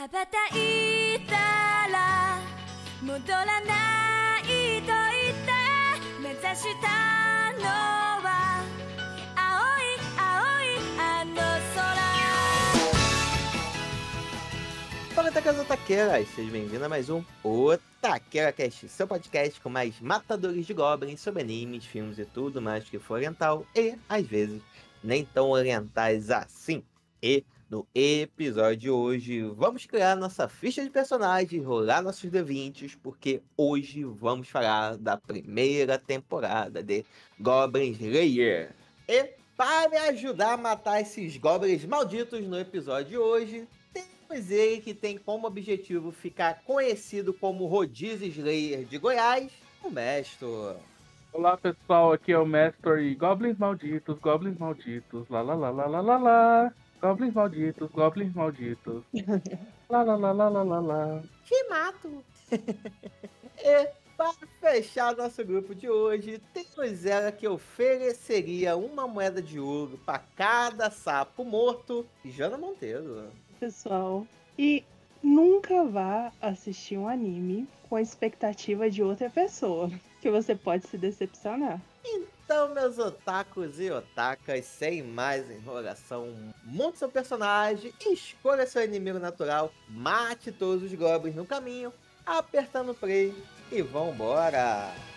羽ばたいたら戻らないと言って目指したのは青い青いあの空 Fala, Taqueras Otaqueiras! Seja bem-vindo a mais um Otaquera Cast, seu podcast com mais matadores de goblins sobre animes, filmes e tudo mais que for oriental e, às vezes, nem tão orientais assim. E no episódio de hoje, vamos criar nossa ficha de personagem, rolar nossos D20s, porque hoje vamos falar da primeira temporada de Goblin Slayer. E para me ajudar a matar esses goblins malditos no episódio de hoje, temos ele que tem como objetivo ficar conhecido como Rodízio Slayer de Goiás, o mestre. Olá pessoal, aqui é o Mestre e Goblins Malditos, Goblins Malditos, lá lá lá lá lá lá lá. Goblins malditos, goblins malditos. lá lá lá lá lá lá lá. Te mato! e para fechar nosso grupo de hoje, temos ela que ofereceria uma moeda de ouro para cada sapo morto, Jana Monteiro. pessoal. E nunca vá assistir um anime com a expectativa de outra pessoa, que você pode se decepcionar. Então, meus otakus e otakas, sem mais enrolação, monte seu personagem, escolha seu inimigo natural, mate todos os goblins no caminho, apertando play e vambora!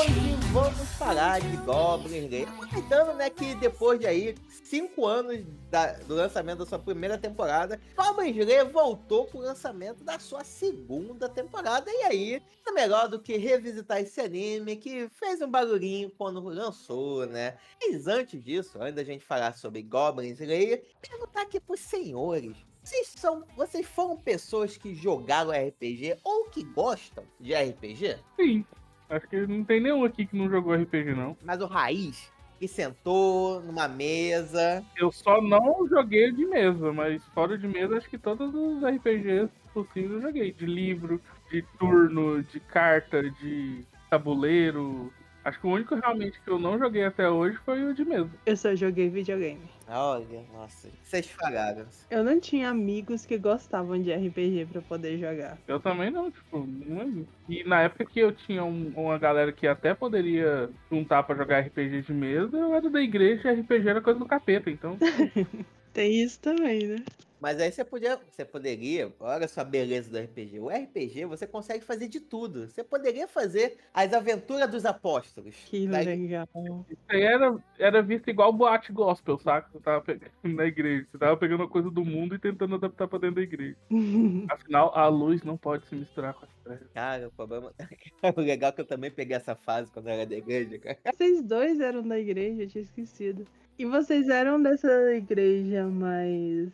Hoje vamos falar de Goblin Slayer. Aproveitando, né, que depois de aí, cinco anos da- do lançamento da sua primeira temporada, Goblin Slayer voltou com o lançamento da sua segunda temporada. E aí, é melhor do que revisitar esse anime que fez um barulhinho quando lançou, né? Mas antes disso, antes da gente falar sobre Goblin Slayer, perguntar aqui pros senhores. Vocês, são, vocês foram pessoas que jogaram RPG ou que gostam de RPG? Sim, acho que não tem nenhum aqui que não jogou RPG não. Mas o Raiz, que sentou numa mesa. Eu só não joguei de mesa, mas fora de mesa acho que todos os RPGs possíveis eu joguei. De livro, de turno, de carta, de tabuleiro. Acho que o único realmente que eu não joguei até hoje foi o de mesa. Eu só joguei videogame. Olha, nossa, vocês falharam. Eu não tinha amigos que gostavam de RPG pra poder jogar. Eu também não, tipo, não E na época que eu tinha um- uma galera que até poderia juntar pra jogar RPG de mesa, eu era da igreja e RPG era coisa do capeta, então. Tem isso também, né? Mas aí você podia, você poderia, olha só a beleza do RPG. O RPG você consegue fazer de tudo. Você poderia fazer as aventuras dos apóstolos. Que Daí- legal. Isso aí era, era visto igual boate gospel, saca? Você tava pegando na igreja. Você tava pegando a coisa do mundo e tentando adaptar pra dentro da igreja. Afinal, a luz não pode se misturar com trevas. Cara, o problema. o legal é que eu também peguei essa fase quando eu era da igreja, cara. Vocês dois eram da igreja, eu tinha esquecido. E vocês eram dessa igreja mais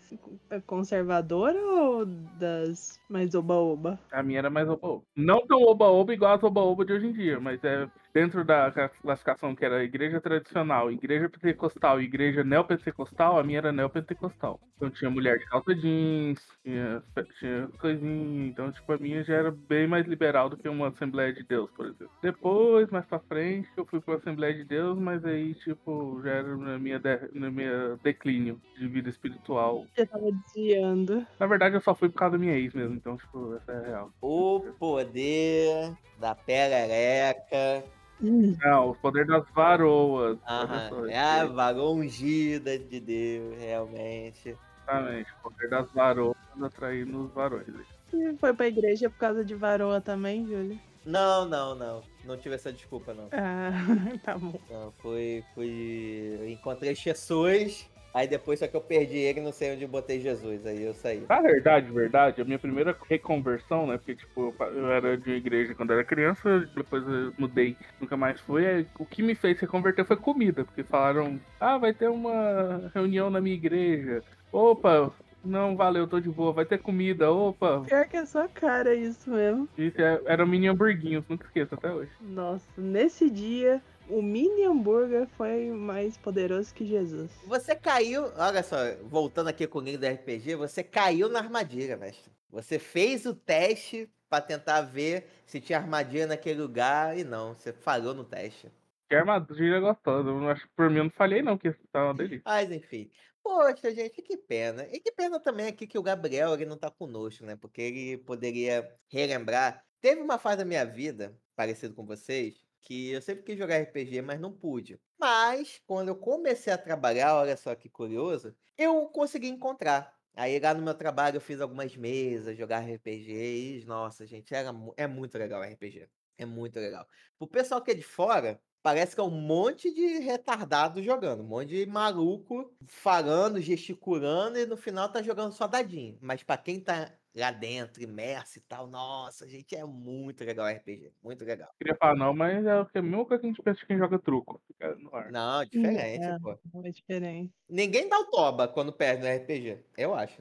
conservadora ou das mais oba-oba? A minha era mais oba-oba. Não tão oba-oba igual as oba-oba de hoje em dia, mas é dentro da classificação que era igreja tradicional, igreja pentecostal e igreja neopentecostal, a minha era neopentecostal. Então tinha mulher de calça jeans, tinha, tinha coisinha. Então, tipo, a minha já era bem mais liberal do que uma Assembleia de Deus, por exemplo. Depois, mais pra frente, eu fui pra Assembleia de Deus, mas aí, tipo, já era na minha, de, na minha declínio de vida espiritual. Já tava desviando. Na verdade, eu só fui por causa da minha ex mesmo, então, tipo, essa é a real. O poder da perereca. Não, o poder das varoas. Aham, é a varão ungida de Deus, realmente. Exatamente, o poder das varoas atraindo os varões. E foi pra igreja por causa de varoa também, Júlia? Não, não, não. Não tive essa desculpa, não. Ah, tá bom. Não, fui, fui. eu Encontrei Jesus. Aí depois só que eu perdi ele, não sei onde eu botei Jesus. Aí eu saí. Na verdade, verdade, a minha primeira reconversão, né? Porque, tipo, eu era de igreja quando era criança, depois eu mudei, nunca mais fui. aí O que me fez reconverter foi comida, porque falaram, ah, vai ter uma reunião na minha igreja. Opa, Não, valeu, tô de boa. Vai ter comida, opa. Pior que é sua cara isso mesmo. Isso é- era mini hamburguinhos, nunca esqueço até hoje. Nossa, nesse dia, o mini hambúrguer foi mais poderoso que Jesus. Você caiu, olha só, voltando aqui com o link do RPG, você caiu na armadilha, mestre. Você fez o teste pra tentar ver se tinha armadilha naquele lugar e não, você falhou no teste. Que armadilha gostosa. Eu acho que por mim eu não falhei, não, que tá uma delícia. Mas enfim. Poxa, gente, que pena. E que pena também aqui que o Gabriel ele não tá conosco, né? Porque ele poderia relembrar. Teve uma fase da minha vida, parecido com vocês, que eu sempre quis jogar RPG, mas não pude. Mas, quando eu comecei a trabalhar, olha só que curioso, eu consegui encontrar. Aí lá no meu trabalho eu fiz algumas mesas, jogar RPG e, nossa, gente, era, é muito legal RPG. É muito legal. Pro pessoal que é de fora, parece que é um monte de retardado jogando, um monte de maluco falando, gesticulando e no final tá jogando só dadinho. Mas pra quem tá lá dentro, imerso e tal, nossa, gente, é muito legal RPG, muito legal. Queria falar não, mas é a mesma coisa que a gente pensa de quem joga truco. Fica no ar. Não, diferente, É. pô. É diferente. Ninguém dá o toba quando perde no RPG, eu acho.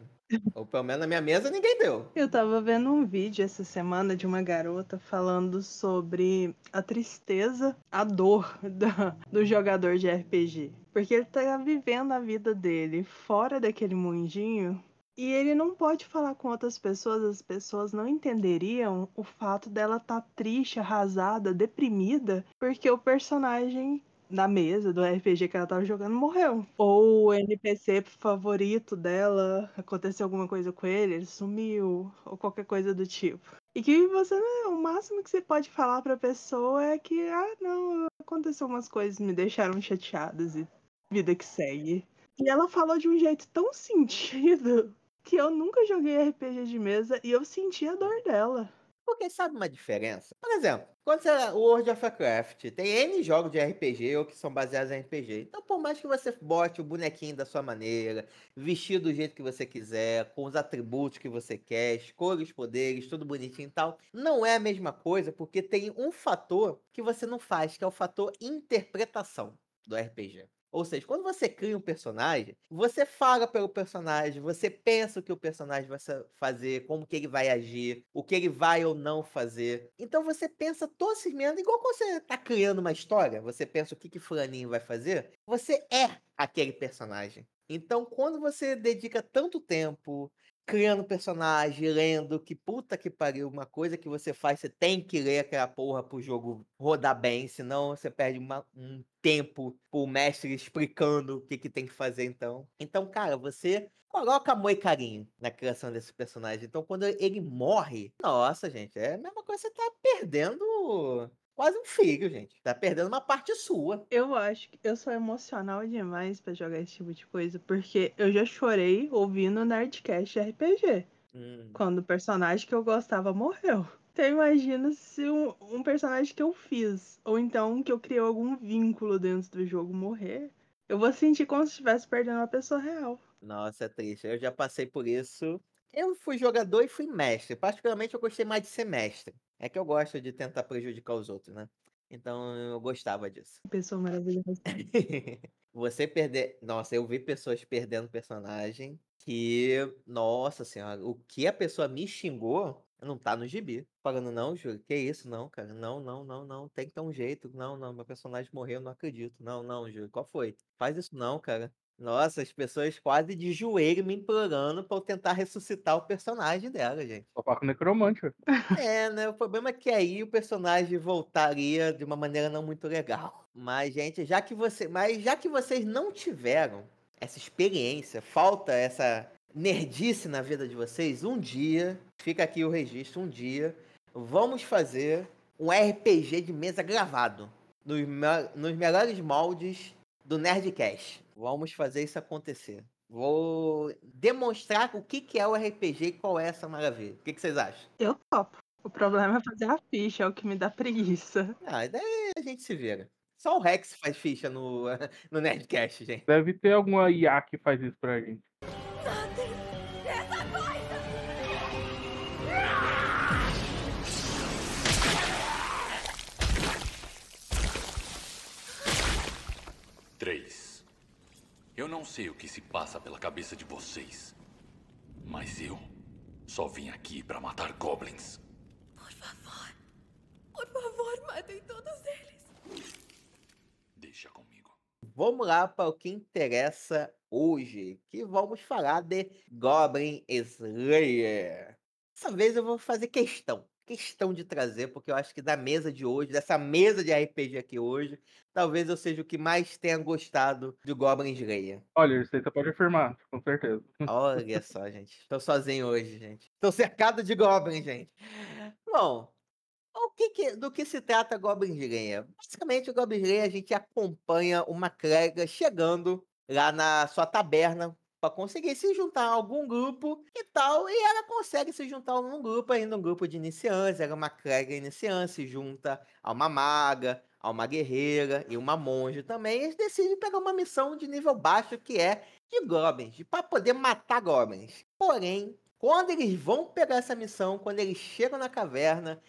Ou pelo menos na minha mesa ninguém deu. Eu tava vendo um vídeo essa semana de uma garota falando sobre a tristeza, a dor da- do jogador de RPG. Porque ele tá vivendo a vida dele fora daquele mundinho e ele não pode falar com outras pessoas, as pessoas não entenderiam o fato dela estar tá triste, arrasada, deprimida, porque o personagem na mesa do RPG que ela tava jogando morreu. Ou o NPC favorito dela, aconteceu alguma coisa com ele, ele sumiu, ou qualquer coisa do tipo. E que você, né, o máximo que você pode falar pra pessoa é que, ah, não, aconteceu umas coisas, me deixaram chateadas e vida que segue. E ela falou de um jeito tão sentido que eu nunca joguei RPG de mesa e eu senti a dor dela. Porque sabe uma diferença? Por exemplo, quando você o World of Warcraft tem N jogos de RPG ou que são baseados em RPG. Então, por mais que você bote o bonequinho da sua maneira, vestir do jeito que você quiser, com os atributos que você quer, os poderes, tudo bonitinho e tal, não é a mesma coisa porque tem um fator que você não faz, que é o fator interpretação do RPG. Ou seja, quando você cria um personagem, você fala pelo personagem, você pensa o que o personagem vai fazer, como que ele vai agir, o que ele vai ou não fazer. Então você pensa todos esses meandros, igual quando você tá criando uma história, você pensa o que que fulaninho vai fazer, você é aquele personagem. Então quando você dedica tanto tempo criando personagem, lendo, que puta que pariu, uma coisa que você faz, você tem que ler aquela porra pro jogo rodar bem, senão você perde uma- um tempo pro mestre explicando o que, que tem que fazer então. Então, cara, você coloca amor e carinho na criação desse personagem. Então, quando ele morre, nossa, gente, é a mesma coisa, você tá perdendo quase um filho, gente. Tá perdendo uma parte sua. Eu acho que eu sou emocional demais pra jogar esse tipo de coisa, porque eu já chorei ouvindo Nerdcast RPG, Hum. quando o personagem que eu gostava morreu. Então imagina se um, um personagem que eu fiz, ou então que eu criei algum vínculo dentro do jogo morrer, eu vou sentir como se estivesse perdendo uma pessoa real. Nossa, é triste. Eu já passei por isso. Eu fui jogador e fui mestre. Particularmente, eu gostei mais de ser mestre. É que eu gosto de tentar prejudicar os outros, né? Então, eu gostava disso. Pessoa maravilhosa. Você perder. Nossa, eu vi pessoas perdendo personagem que. Nossa senhora, o que a pessoa me xingou não tá no gibi. Falando, não, Júlio, que isso? Não, cara. Não, não, não, não. Tem que ter um jeito. Não, não, meu personagem morreu, não acredito. Não, não, Júlio, qual foi? Faz isso não, cara. Nossa, as pessoas quase de joelho me implorando pra eu tentar ressuscitar o personagem dela, gente. Só com necromante, velho. É, né? O problema é que aí o personagem voltaria de uma maneira não muito legal. Mas, gente, já que você. Mas já que vocês não tiveram essa experiência, falta essa nerdice na vida de vocês, um dia, fica aqui o registro, um dia, vamos fazer um RPG de mesa gravado. Nos, me- nos melhores moldes do Nerdcast. Vamos fazer isso acontecer. Vou demonstrar o que, que é o RPG e qual é essa maravilha. O que, que vocês acham? Eu topo. O problema é fazer a ficha, é o que me dá preguiça. Ah, daí a gente se vira. Só o Rex faz ficha no, no Nerdcast, gente. Deve ter alguma IA que faz isso pra gente. Três. Eu não sei o que se passa pela cabeça de vocês. Mas eu só vim aqui para matar goblins. Por favor. Por favor, matem todos eles. Deixa comigo. Vamos lá para o que interessa hoje, que vamos falar de Goblin Slayer. Dessa vez eu vou fazer questão, questão de trazer, porque eu acho que da mesa de hoje, dessa mesa de RPG aqui hoje, talvez eu seja o que mais tenha gostado de Goblin Slayer. Olha, isso aí você pode afirmar, com certeza. Olha só, gente. Estou sozinho hoje, gente. Estou cercado de Goblin, gente. Bom, o que que- do que se trata Goblin Slayer? Basicamente, o Goblin Slayer a gente acompanha uma clériga chegando lá na sua taberna para conseguir se juntar a algum grupo e tal, e ela consegue se juntar a um grupo, ainda um grupo de iniciantes, ela uma clériga iniciante, se junta a uma maga, a uma guerreira e uma monja também, e eles decidem pegar uma missão de nível baixo que é de goblins, para poder matar goblins. Porém, quando eles vão pegar essa missão, quando eles chegam na caverna,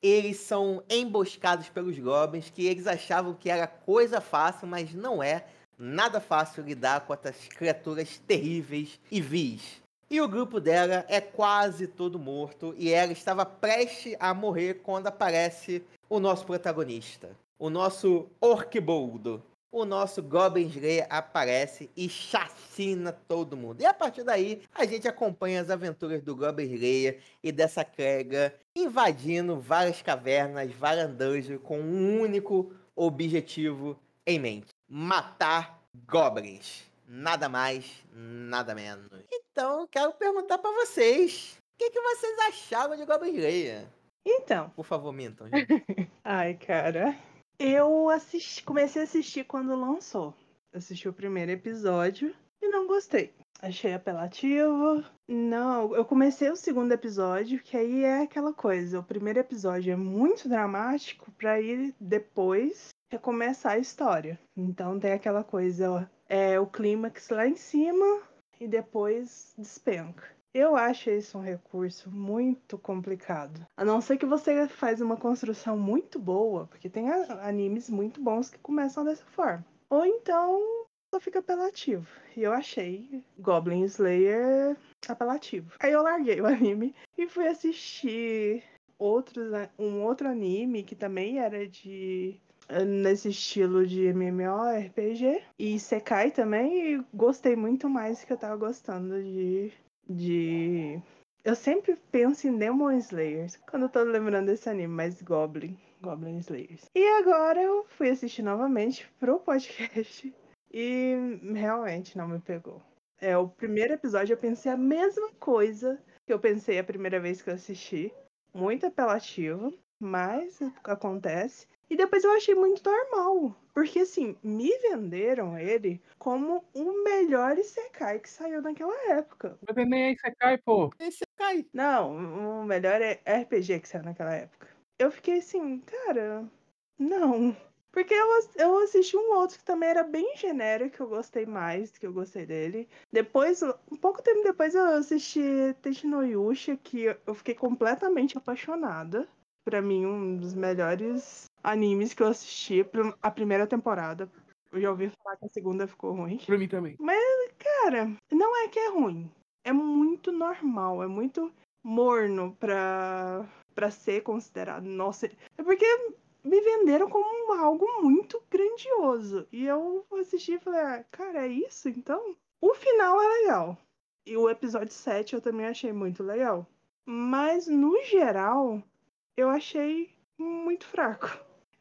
eles são emboscados pelos goblins, que eles achavam que era coisa fácil, mas não é nada fácil lidar com essas criaturas terríveis e vis. E o grupo dela é quase todo morto e ela estava prestes a morrer quando aparece o nosso protagonista, o nosso Orcboldo. O nosso Goblin Slayer aparece e chacina todo mundo. E a partir daí, a gente acompanha as aventuras do Goblin Slayer e dessa clériga invadindo várias cavernas, várias dungeons com um único objetivo em mente: matar goblins. Nada mais, nada menos. Então, quero perguntar pra vocês: o que, que vocês acharam de Goblin Slayer? Então, Por favor, mintam, ai, cara. Eu assisti, comecei a assistir quando lançou. Assisti o primeiro episódio e não gostei. Achei apelativo. Não, eu comecei o segundo episódio, que aí é aquela coisa. O primeiro episódio é muito dramático pra ir depois recomeçar a história. Então tem aquela coisa, é o clímax lá em cima e depois despenca. Eu acho isso um recurso muito complicado. A não ser que você faz uma construção muito boa, porque tem animes muito bons que começam dessa forma. Ou então só fica apelativo. E eu achei Goblin Slayer apelativo. Aí eu larguei o anime e fui assistir outros, um outro anime que também era de nesse estilo de MMORPG e Sekai também e gostei muito mais do que eu tava gostando de de. Eu sempre penso em Demon Slayers quando eu tô lembrando desse anime, mas Goblin. Goblin Slayers. E agora eu fui assistir novamente pro podcast e realmente não me pegou. É, o primeiro episódio eu pensei a mesma coisa que eu pensei a primeira vez que eu assisti. Muito apelativo, mas acontece. E depois eu achei muito normal. Porque assim, me venderam ele como o melhor Isekai que saiu naquela época. Mas nem aí você cai, pô. Esse cai. Não, o melhor é RPG que saiu naquela época. Eu fiquei assim, cara, não. Porque eu, eu assisti um outro que também era bem genérico, que eu gostei mais do que eu gostei dele. Depois, um pouco tempo depois, eu assisti Tenchi no Yusha, que eu fiquei completamente apaixonada. Pra mim, um dos melhores animes que eu assisti. A primeira temporada. Eu já ouvi falar que a segunda ficou ruim. Pra mim também. Cara, não é que é ruim. É muito normal, é muito morno pra, pra ser considerado. Nossa, é porque me venderam como algo muito grandioso. E eu assisti e falei, ah, cara, é isso então? O final é legal. E o episódio 7 eu também achei muito legal. Mas, no geral, eu achei muito fraco.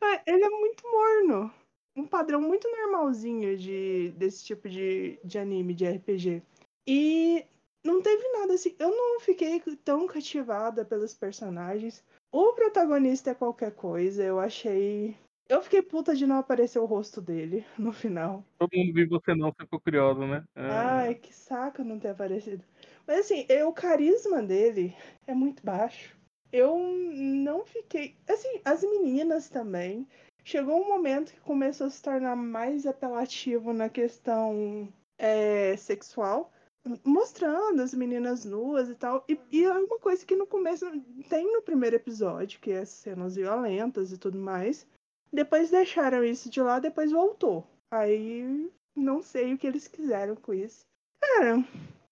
É, Ele é muito morno um padrão muito normalzinho de, desse tipo de, de anime, de RPG. E não teve nada assim. Eu não fiquei tão cativada pelos personagens. O protagonista é qualquer coisa, eu achei. Eu fiquei puta de não aparecer o rosto dele no final. Todo mundo viu você não, ficou curioso, né? É. Ai, que saco não ter aparecido. Mas assim, eu- o carisma dele é muito baixo. Eu não fiquei. Assim, as meninas também. Chegou um momento que começou a se tornar mais apelativo na questão é, sexual, mostrando as meninas nuas e tal. E, e é uma coisa que no começo tem no primeiro episódio, que é cenas violentas e tudo mais. Depois deixaram isso de lá, depois voltou. Aí não sei o que eles quiseram com isso. Cara,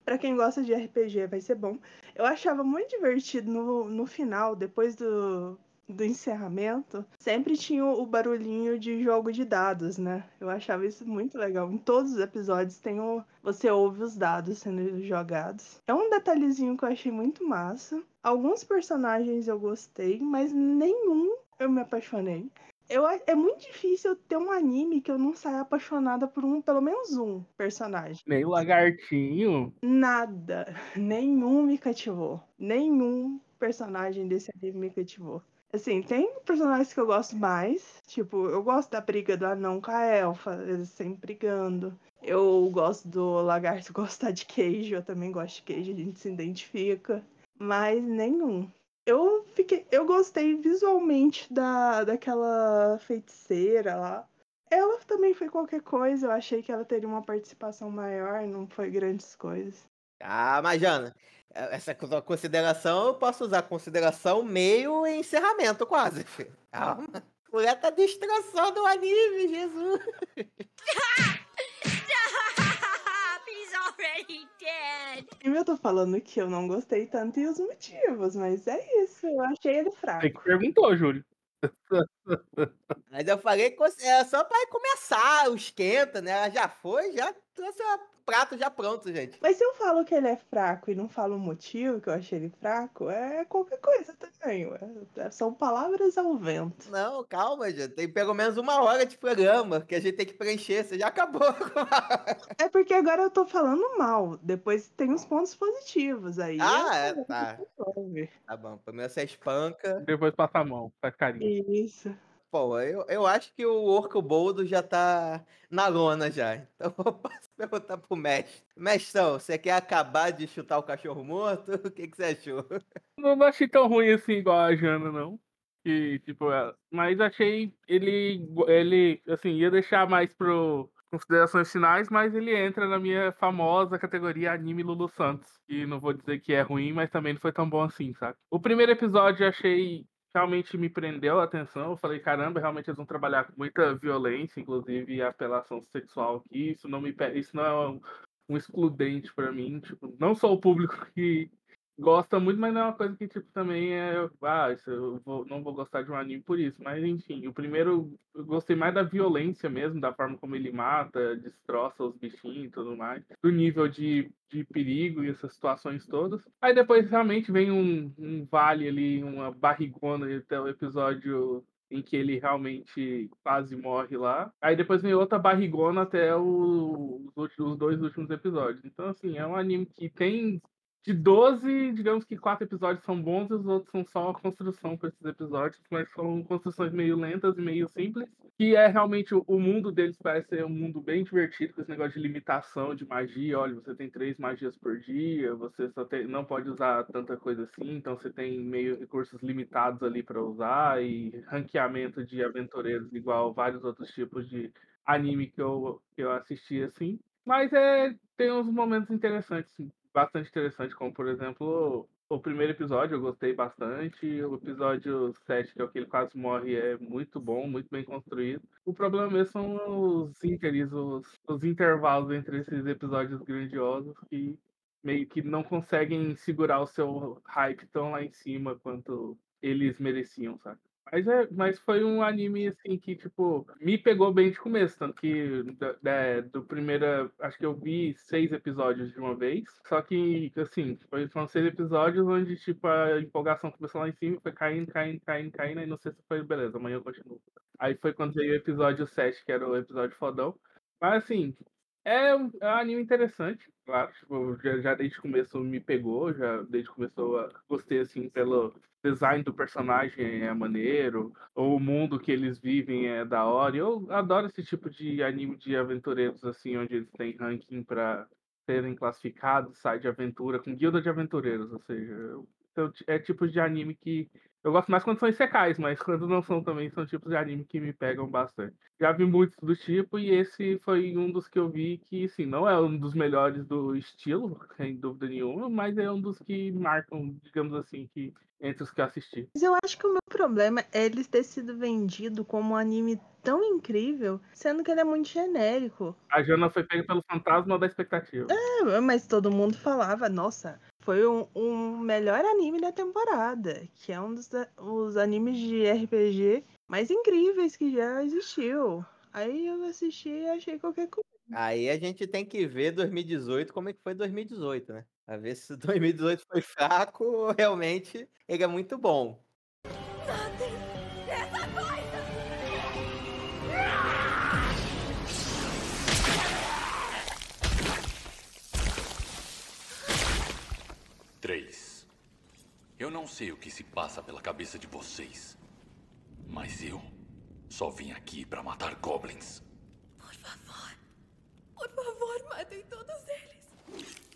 Pra quem gosta de RPG, vai ser bom. Eu achava muito divertido no, no final, depois do, do encerramento, sempre tinha o barulhinho de jogo de dados, né? Eu achava isso muito legal. Em todos os episódios tem o... você ouve os dados sendo jogados. É um detalhezinho que eu achei muito massa. Alguns personagens eu gostei, mas nenhum eu me apaixonei. Eu, é muito difícil ter um anime que eu não saia apaixonada por um, pelo menos um personagem. Nem o lagartinho. Nada. Nenhum me cativou. Nenhum personagem desse anime me cativou. Assim, tem personagens que eu gosto mais. Tipo, eu gosto da briga do anão com a elfa, eles sempre brigando. Eu gosto do lagarto gostar de queijo, eu também gosto de queijo, a gente se identifica. Mas nenhum. Eu fiquei. Eu gostei visualmente da, daquela feiticeira lá. Ela também foi qualquer coisa, eu achei que ela teria uma participação maior, não foi grandes coisas. Ah, mas Jana, essa tua consideração eu posso usar consideração meio em encerramento, quase. filho. Calma. A mulher tá destroçando o anime, Jesus. E eu tô falando que eu não gostei tanto e os motivos, mas é isso, eu achei ele fraco. Você que perguntou, Júlio. Mas eu falei que é só pra começar o esquenta, né? Ela já foi, já trouxe o prato já pronto, gente. Mas se eu falo que ele é fraco e não falo o motivo que eu achei ele fraco, é qualquer coisa também. ué. É- São palavras ao vento. Não, calma, gente. Tem pelo menos uma hora de programa que a gente tem que preencher. Você já acabou. É porque agora eu tô falando mal. Depois tem os pontos positivos aí. ah, é é, tá. Tá bom. Primeiro você espanca. Depois passa a mão, faz carinho. Isso. Pô, eu, eu acho que o Orco Boldo já tá na lona já. Então eu posso perguntar pro mestre. Mestrão, você quer acabar de chutar o cachorro morto? O que, que você achou? Não, achei tão ruim assim igual a Jana, não. Tipo, mas achei ele, ele, assim, ia deixar mais pro considerações finais, mas ele entra na minha famosa categoria anime Lulu Santos. E não vou dizer que é ruim, mas também não foi tão bom assim, sabe? O primeiro episódio eu achei realmente me prendeu a atenção. Eu falei, caramba, realmente eles vão trabalhar com muita violência, inclusive apelação sexual aqui. Isso não me isso não é um, um excludente pra mim, tipo, não sou o público que gosta muito, mas não é uma coisa que, tipo, também é. Ah, isso eu vou- não vou gostar de um anime por isso. Mas, enfim, o primeiro eu gostei mais da violência mesmo, da forma como ele mata, destroça os bichinhos e tudo mais, do nível de, de perigo e essas situações todas. Aí depois realmente vem um, um vale ali, uma barrigona até o episódio em que ele realmente quase morre lá. Aí depois vem outra barrigona até o- os, ulti- os dois últimos episódios. Então, assim, é um anime que tem de 12, digamos que quatro episódios são bons e os outros são só a construção para esses episódios, mas são construções meio lentas e meio simples. Que é realmente o, mundo deles parece ser um mundo bem divertido, com esse negócio de limitação de magia. Olha, você tem três magias por dia, você só tem, não pode usar tanta coisa assim, então você tem meio recursos limitados ali para usar, e ranqueamento de aventureiros, igual vários outros tipos de anime que eu, que eu assisti assim. Mas é, tem uns momentos interessantes, bastante interessantes, como por exemplo o primeiro episódio, eu gostei bastante. O episódio 7, que é o que ele quase morre, é muito bom, muito bem construído. O problema mesmo são os ínteres, os, os intervalos entre esses episódios grandiosos que meio que não conseguem segurar o seu hype tão lá em cima quanto eles mereciam, sabe? Mas, é, mas foi um anime, assim, que, tipo, me pegou bem de começo. Tanto que do primeiro, acho que eu vi seis episódios de uma vez. Só que, assim, foram seis episódios onde, tipo, a empolgação começou lá em cima, foi caindo, caindo, caindo, caindo. Aí no sexto foi, beleza, amanhã eu continuo. Aí foi quando veio o episódio 7, que era o episódio fodão. Mas, assim, é um, é um anime interessante, claro. Tipo, já, já desde o começo me pegou, já desde o começo eu gostei, assim, pelo design do personagem é maneiro, ou o mundo que eles vivem é da hora. Eu adoro esse tipo de anime de aventureiros, assim, onde eles têm ranking pra serem classificados, sai de aventura, com guilda de aventureiros, ou seja, é tipo de anime que eu gosto mais quando são secais, mas quando não são também, são tipos de anime que me pegam bastante. Já vi muitos do tipo, e esse foi um dos que eu vi que, sim, não é um dos melhores do estilo, sem dúvida nenhuma, mas é um dos que marcam, digamos assim, que entre os que eu assisti. Mas eu acho que o meu problema é ele ter sido vendido como um anime tão incrível, sendo que ele é muito genérico. A Jana foi pega pelo fantasma da expectativa. É, mas todo mundo falava, nossa, foi um, um melhor anime da temporada, que é um dos os animes de RPG mais incríveis que já existiu. Aí eu assisti e achei qualquer coisa. Aí a gente tem que ver 2018 como é que foi 2018, né? A ver se 2018 foi fraco realmente ele é muito bom. Soltem essa coisa! Três. Eu não sei o que se passa pela cabeça de vocês, mas eu só vim aqui para matar goblins. Por favor, por favor, matem todos eles.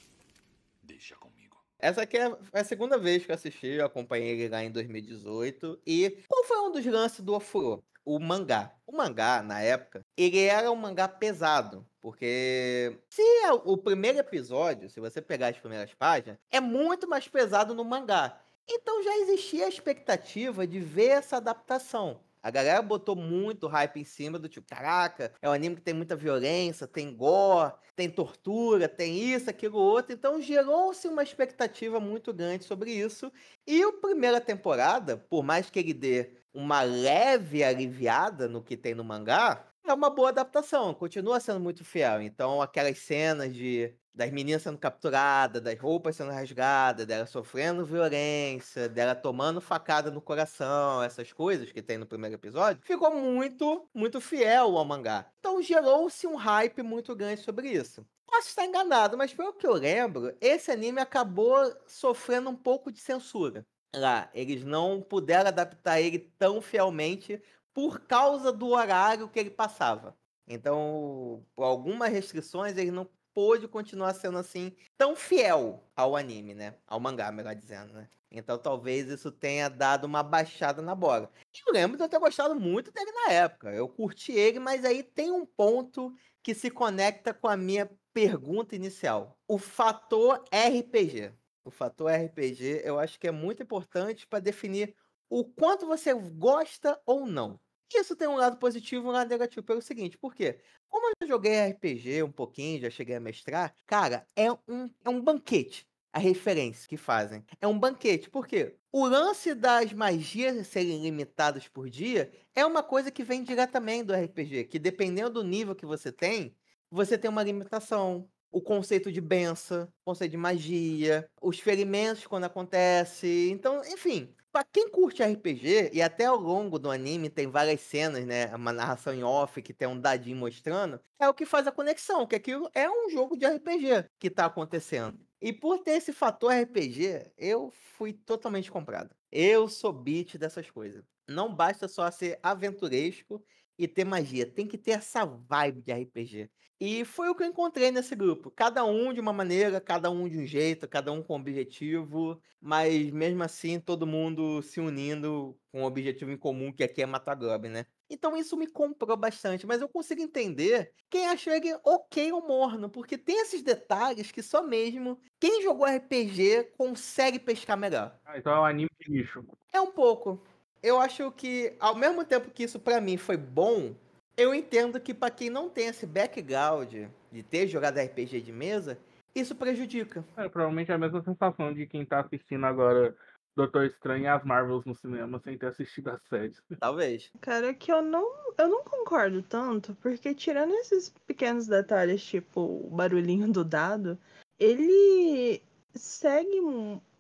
Deixa comigo. Essa aqui é a segunda vez que eu assisti, eu acompanhei ele lá em 2018. E qual foi um dos lances do Ofuro? O mangá. O mangá, na época, ele era um mangá pesado. Porque se é o primeiro episódio, se você pegar as primeiras páginas, é muito mais pesado no mangá. Então já existia a expectativa de ver essa adaptação. A galera botou muito hype em cima do tipo, caraca, é um anime que tem muita violência, tem gore, tem tortura, tem isso, aquilo, outro. Então gerou-se uma expectativa muito grande sobre isso. E a primeira temporada, por mais que ele dê uma leve aliviada no que tem no mangá, é uma boa adaptação, continua sendo muito fiel. Então, aquelas cenas de das meninas sendo capturadas, das roupas sendo rasgadas, dela sofrendo violência, dela tomando facada no coração, essas coisas que tem no primeiro episódio, ficou muito, muito fiel ao mangá. Então gerou-se um hype muito grande sobre isso. Posso estar enganado, mas pelo que eu lembro, esse anime acabou sofrendo um pouco de censura. Lá, eles não puderam adaptar ele tão fielmente por causa do horário que ele passava. Então, por algumas restrições, ele não pôde continuar sendo assim tão fiel ao anime, né? Ao mangá, melhor dizendo, né? Então talvez isso tenha dado uma baixada na bola. Eu lembro de eu ter gostado muito dele na época. Eu curti ele, mas aí tem um ponto que se conecta com a minha pergunta inicial. O fator RPG. O fator RPG eu acho que é muito importante para definir o quanto você gosta ou não. Isso tem um lado positivo e um lado negativo pelo seguinte, por quê? Como eu já joguei RPG um pouquinho, já cheguei a mestrar, cara, é um, é um banquete a referência que fazem. É um banquete, por quê? O lance das magias serem limitadas por dia é uma coisa que vem diretamente do RPG, que dependendo do nível que você tem, você tem uma limitação o conceito de benção, o conceito de magia, os ferimentos quando acontece. Então, enfim, para quem curte RPG, e até ao longo do anime tem várias cenas, né? Uma narração em off que tem um dadinho mostrando, é o que faz a conexão, que aquilo é um jogo de RPG que tá acontecendo. E por ter esse fator RPG, eu fui totalmente comprado. Eu sou beat dessas coisas. Não basta só ser aventuresco e ter magia. Tem que ter essa vibe de RPG. E foi o que eu encontrei nesse grupo. Cada um de uma maneira, cada um de um jeito, cada um com um objetivo, mas mesmo assim todo mundo se unindo com um objetivo em comum, que aqui é matar Goblin, né? Então isso me comprou bastante, mas eu consigo entender quem achou ele ok ou morno, porque tem esses detalhes que só mesmo quem jogou RPG consegue pescar melhor. Ah, então é um anime de nicho. É um pouco eu acho que, ao mesmo tempo que isso para mim foi bom, eu entendo que para quem não tem esse background de ter jogado RPG de mesa, isso prejudica. É, provavelmente é a mesma sensação de quem tá assistindo agora Doutor Estranho e as Marvels no cinema sem ter assistido a série. Talvez. Cara, que eu não, eu não concordo tanto, porque tirando esses pequenos detalhes, tipo o barulhinho do dado, ele segue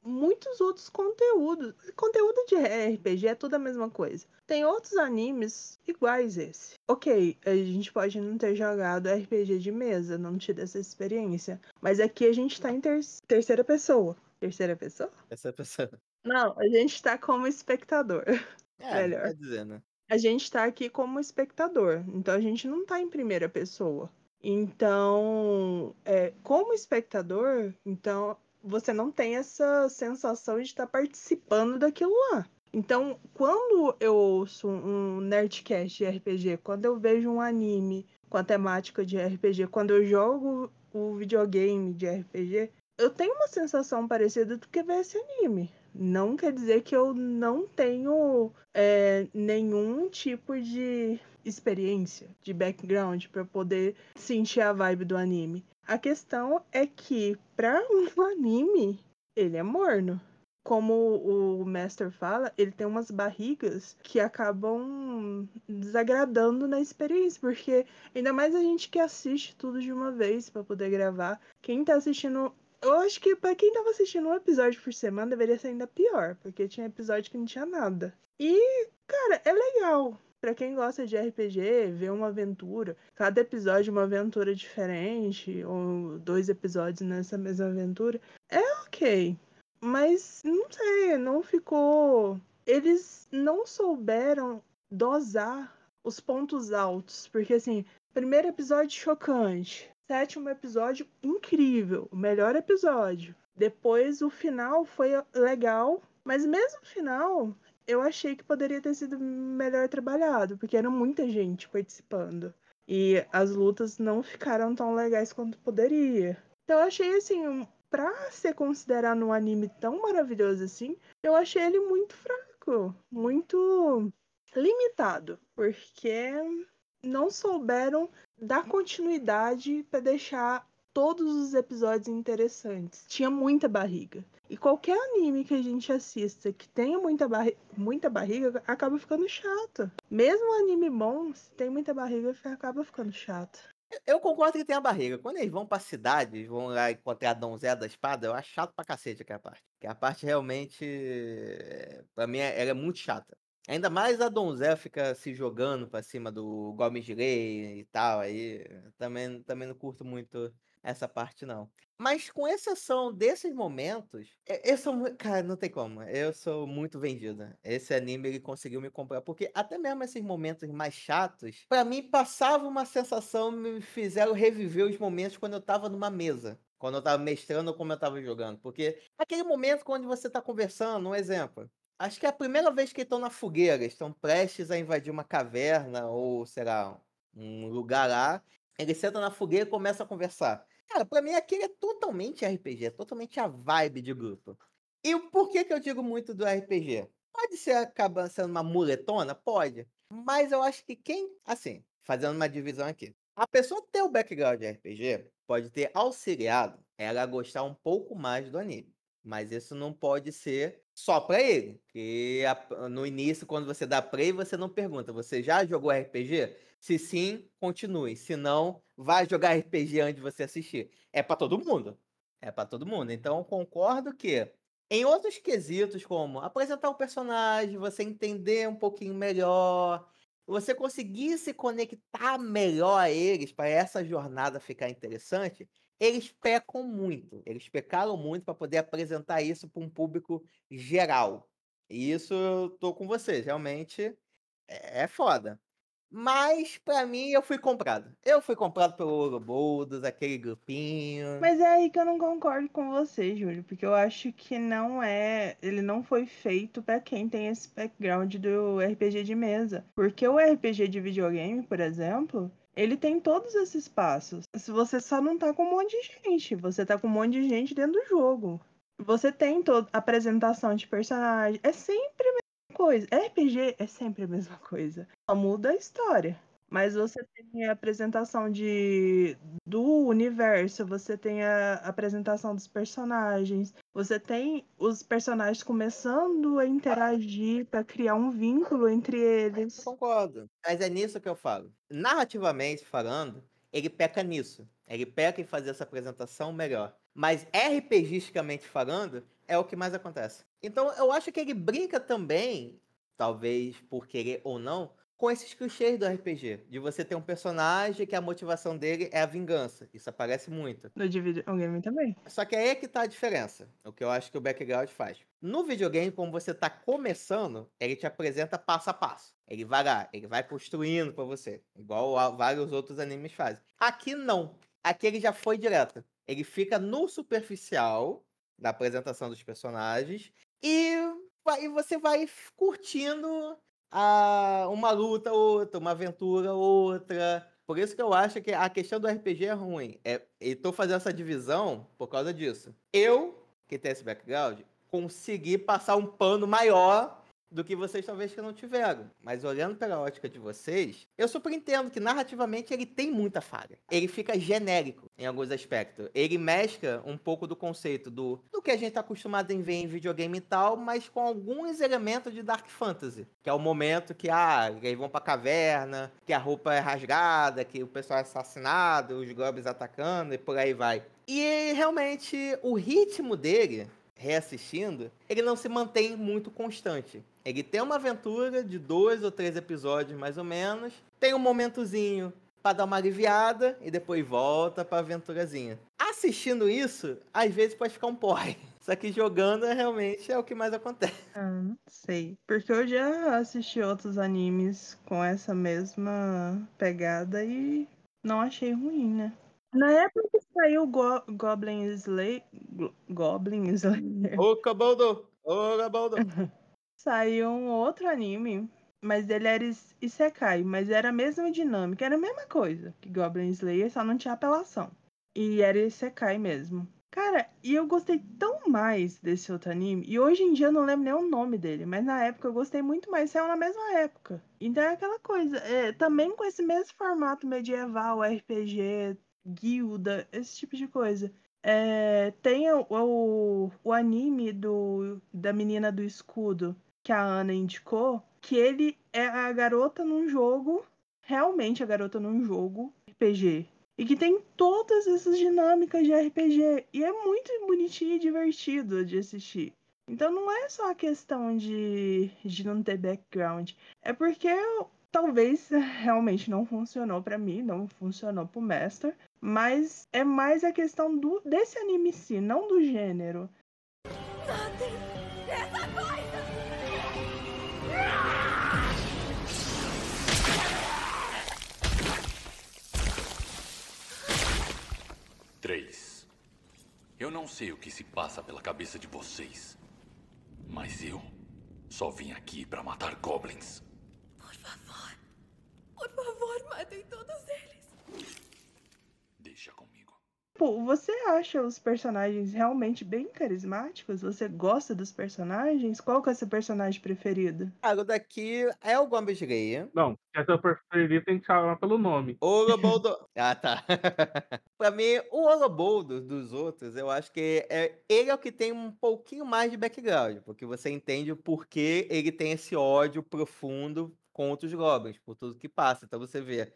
muitos outros conteúdos. Conteúdo de RPG é tudo a mesma coisa. Tem outros animes iguais esse. Ok, a gente pode não ter jogado RPG de mesa, não tido essa experiência. Mas aqui a gente tá em ter terceira pessoa. Terceira pessoa? Terceira pessoa. Não, a gente tá como espectador. É, Melhor. Tá dizendo. A gente tá aqui como espectador. Então a gente não tá em primeira pessoa. Então, é, como espectador, então você não tem essa sensação de estar participando daquilo lá. Então, quando eu ouço um Nerdcast de RPG, quando eu vejo um anime com a temática de RPG, quando eu jogo o videogame de RPG, eu tenho uma sensação parecida do que ver esse anime. Não quer dizer que eu não tenho é, nenhum tipo de experiência, de background, para poder sentir a vibe do anime. A questão é que, para um anime, ele é morno como o Master fala, ele tem umas barrigas que acabam desagradando na experiência, porque ainda mais a gente que assiste tudo de uma vez para poder gravar. Quem tá assistindo. Eu acho que para quem tava assistindo um episódio por semana deveria ser ainda pior, porque tinha episódio que não tinha nada. E, cara, é legal. Pra quem gosta de RPG, ver uma aventura, cada episódio uma aventura diferente, ou dois episódios nessa mesma aventura, é ok. Mas não sei, não ficou. Eles não souberam dosar os pontos altos. Porque assim, primeiro episódio chocante. Sétimo episódio incrível. Melhor episódio. Depois o final foi legal. Mas mesmo o final, eu achei que poderia ter sido melhor trabalhado. Porque era muita gente participando. E as lutas não ficaram tão legais quanto poderia. Então eu achei assim, pra ser considerado um anime tão maravilhoso assim, eu achei ele muito fraco, muito limitado, porque não souberam dar continuidade para deixar todos os episódios interessantes. Tinha muita barriga. E qualquer anime que a gente assista que tenha muita, barri muita barriga, acaba ficando chato. Mesmo um anime bom, se tem muita barriga, acaba ficando chato. Eu concordo que tem a barriga. Quando eles vão pra cidade, vão lá encontrar a donzela da espada, eu acho chato pra cacete aquela parte. Que a parte realmente, pra mim, ela é muito chata. Ainda mais a donzela fica se jogando pra cima do Gomes de Lei e tal. Aí também, também não curto muito essa parte, não. Mas com exceção desses momentos, eu sou. Cara, não tem como. Eu sou muito vendida. Esse anime ele conseguiu me comprar. Porque até mesmo esses momentos mais chatos, para mim passava uma sensação, me fizeram reviver os momentos quando eu tava numa mesa. Quando eu tava mestrando ou como eu tava jogando. Porque aquele momento quando você tá conversando, um exemplo. Acho que é a primeira vez que estão na fogueira, estão prestes a invadir uma caverna ou, sei lá, um lugar lá. Eles sentam na fogueira e começam a conversar. Cara, pra mim aquele é totalmente RPG, é totalmente a vibe de grupo. E por que que eu digo muito do RPG? Pode ser acabar sendo uma muletona? Pode. Mas eu acho que quem, assim, fazendo uma divisão aqui. A pessoa ter o background de RPG pode ter auxiliado ela a gostar um pouco mais do anime. Mas isso não pode ser só para ele. Que no início, quando você dá play, você não pergunta: você já jogou RPG? Se sim, continue. Se não, vai jogar RPG antes de você assistir. É para todo mundo. É para todo mundo. Então, concordo que em outros quesitos, como apresentar o personagem, você entender um pouquinho melhor, você conseguir se conectar melhor a eles para essa jornada ficar interessante, eles pecam muito. Eles pecaram muito para poder apresentar isso para um público geral. E isso eu tô com vocês, realmente é, é foda. Mas, pra mim, eu fui comprado. Eu fui comprado pelo Ouroboros, aquele grupinho. Mas é aí que eu não concordo com você, Júlio, porque eu acho que não é. Ele não foi feito para quem tem esse background do RPG de mesa. Porque o RPG de videogame, por exemplo, ele tem todos esses passos. Se você só não tá com um monte de gente, você tá com um monte de gente dentro do jogo. Você tem toda apresentação de personagem. É sempre coisa. RPG é sempre a mesma coisa. Só muda a história. Mas você tem a apresentação de, do universo, você tem a apresentação dos personagens, você tem os personagens começando a interagir para criar um vínculo entre eles. Concordo. Mas é nisso que eu falo. Narrativamente falando, ele peca nisso. Ele peca em fazer essa apresentação melhor. Mas RPGisticamente falando, é o que mais acontece. Então eu acho que ele brinca também, talvez por querer ou não, com esses clichês do RPG. De você ter um personagem que a motivação dele é a vingança. Isso aparece muito. No videogame também. Só que aí é que tá a diferença. O que eu acho que o background faz. No videogame, como você tá começando, ele te apresenta passo a passo. Ele vai lá, ele vai construindo para você. Igual vários outros animes fazem. Aqui não. Aqui ele já foi direto. Ele fica no superficial da apresentação dos personagens e, você vai curtindo a, uma luta outra, uma aventura outra. Por isso que eu acho que a questão do RPG é ruim. É, e tô fazendo essa divisão por causa disso. Eu, que tenho esse background, conseguir passar um pano maior do que vocês talvez que não tiveram. Mas olhando pela ótica de vocês, eu super entendo que narrativamente ele tem muita falha. Ele fica genérico em alguns aspectos. Ele mescla um pouco do conceito do, do que a gente está acostumado em ver em videogame e tal, mas com alguns elementos de Dark Fantasy. Que é o momento que ah, eles vão pra caverna, que a roupa é rasgada, que o pessoal é assassinado, os goblins atacando e por aí vai. E realmente o ritmo dele reassistindo, ele não se mantém muito constante. Ele tem uma aventura de dois ou três episódios, mais ou menos. Tem um momentozinho para dar uma aliviada e depois volta pra aventurazinha. Assistindo isso, às vezes pode ficar um porre. Só que jogando é realmente é o que mais acontece. Ah, não sei. Porque eu já assisti outros animes com essa mesma pegada e não achei ruim, né? Na época que saiu Go Goblin Slayer. Goblin Slayer. Ô, Cabaldo! Ô, Cabaldo! saiu um outro anime, mas ele era Isekai, mas era a mesma dinâmica, era a mesma coisa que Goblin Slayer, só não tinha apelação. E era Isekai mesmo. Cara, e eu gostei tão mais desse outro anime, e hoje em dia eu não lembro nem o nome dele, mas na época eu gostei muito mais, saiu na mesma época. Então é aquela coisa, é, também com esse mesmo formato medieval, RPG, guilda, esse tipo de coisa. É, tem o, o, o, anime do, da menina do escudo que a Ana indicou, que ele é a garota num jogo, realmente a garota num jogo RPG. E que tem todas essas dinâmicas de RPG. E é muito bonitinho e divertido de assistir. Então não é só a questão de, de não ter background. É porque talvez realmente não funcionou para mim, não funcionou pro Master. Mas é mais a questão do, desse anime em si, não do gênero. Essa Eu não sei o que se passa pela cabeça de vocês, mas eu só vim aqui para matar goblins. Por favor, por favor, matem todos eles. Deixa comigo. Pô, você acha os personagens realmente bem carismáticos? Você gosta dos personagens? Qual que é o seu personagem preferido? Ah, o daqui é o Gomes Leia. Não, se é seu preferido tem que chamar pelo nome. Oloboldo. ah, tá. pra mim, o Oloboldo dos outros, eu acho que é, ele é o que tem um pouquinho mais de background, porque você entende o porquê ele tem esse ódio profundo contra os goblins, por tudo que passa. Então você vê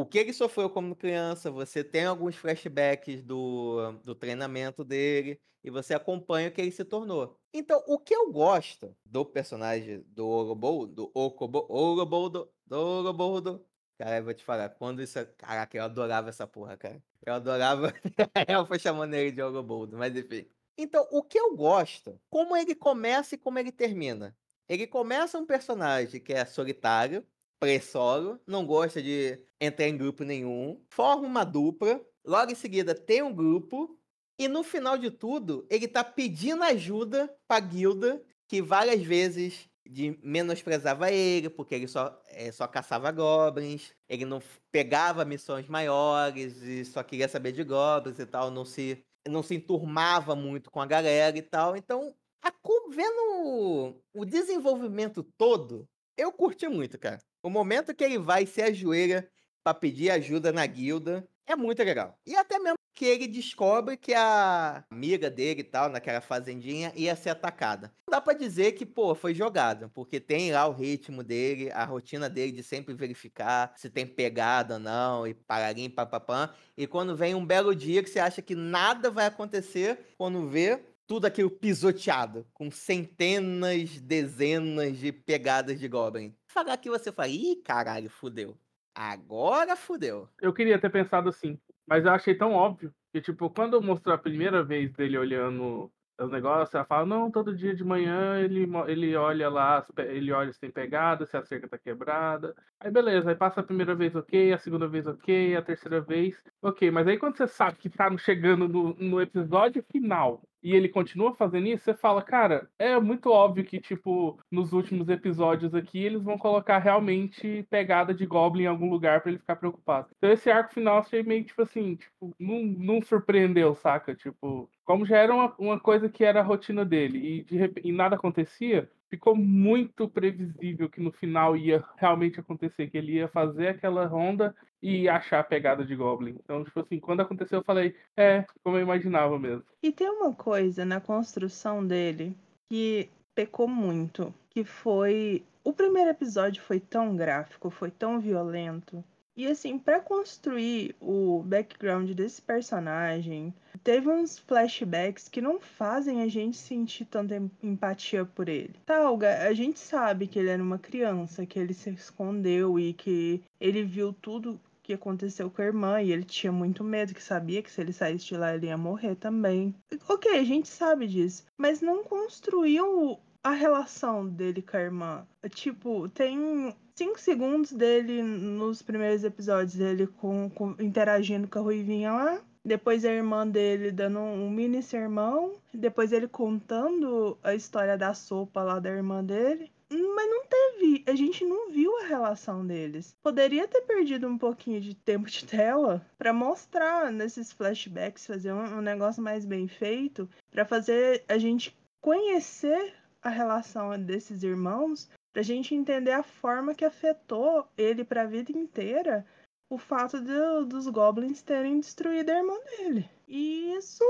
o que ele sofreu como criança, você tem alguns flashbacks do, do treinamento dele e você acompanha o que ele se tornou. Então, o que eu gosto do personagem do Orobo, do Okobo, Oroboldo, do Oroboldo, cara, eu vou te falar, quando isso, caraca, eu adorava essa porra, cara. Eu adorava a foi chamando ele de Oroboldo, mas enfim. Então, o que eu gosto, como ele começa e como ele termina. Ele começa um personagem que é solitário, pré-solo, não gosta de entrar em grupo nenhum, forma uma dupla, logo em seguida tem um grupo, e no final de tudo, ele tá pedindo ajuda pra guilda, que várias vezes de menosprezava ele, porque ele só, é, só caçava goblins, ele não pegava missões maiores e só queria saber de goblins e tal, não se, não se enturmava muito com a galera e tal. Então, a, vendo o desenvolvimento todo, eu curti muito, cara. O momento que ele vai se ajoelha para pedir ajuda na guilda é muito legal. E até mesmo que ele descobre que a amiga dele e tal, naquela fazendinha, ia ser atacada. Não dá pra dizer que, pô, foi jogado, porque tem lá o ritmo dele, a rotina dele de sempre verificar se tem pegada ou não, e pararim, papapã. E quando vem um belo dia que você acha que nada vai acontecer, quando vê, tudo aquilo pisoteado, com centenas, dezenas de pegadas de Goblin. Falar que você fala, ih, caralho, fudeu. Agora fudeu. Eu queria ter pensado assim, mas eu achei tão óbvio que, tipo, quando mostrou a primeira vez dele olhando os negócios, ela fala, não, todo dia de manhã ele, ele olha lá, ele olha se tem pegada, se a cerca tá quebrada. Aí beleza, aí passa a primeira vez ok, a segunda vez ok, a terceira vez ok. Mas aí quando você sabe que tá chegando no, no episódio final e ele continua fazendo isso, você fala, cara, é muito óbvio que, tipo, nos últimos episódios aqui, eles vão colocar realmente pegada de Goblin em algum lugar para ele ficar preocupado. Então esse arco final achei meio, tipo assim, tipo, não, não surpreendeu, saca? Tipo, como já era uma, uma coisa que era a rotina dele e, de, e nada acontecia, ficou muito previsível que no final ia realmente acontecer, que ele ia fazer aquela ronda e achar a pegada de Goblin. Então, tipo assim, quando aconteceu, eu falei, é, como eu imaginava mesmo. E tem uma coisa na construção dele que pecou muito, que foi o primeiro episódio foi tão gráfico, foi tão violento. E assim, pra construir o background desse personagem, teve uns flashbacks que não fazem a gente sentir tanta em- empatia por ele. Tá, Olga, a gente sabe que ele era uma criança, que ele se escondeu e que ele viu tudo que aconteceu com a irmã e ele tinha muito medo, que sabia que se ele saísse de lá ele ia morrer também. Ok, a gente sabe disso, mas não construiu a relação dele com a irmã. Tipo, tem cinco segundos dele nos primeiros episódios dele com, com- interagindo com a Ruivinha lá. Depois a irmã dele dando um mini sermão. Depois ele contando a história da sopa lá da irmã dele. Mas não teve. A gente não viu a relação deles. Poderia ter perdido um pouquinho de tempo de tela pra mostrar nesses flashbacks, fazer um, um negócio mais bem feito, pra fazer a gente conhecer a relação desses irmãos, pra gente entender a forma que afetou ele pra vida inteira o fato dos goblins terem destruído a irmã dele. E isso,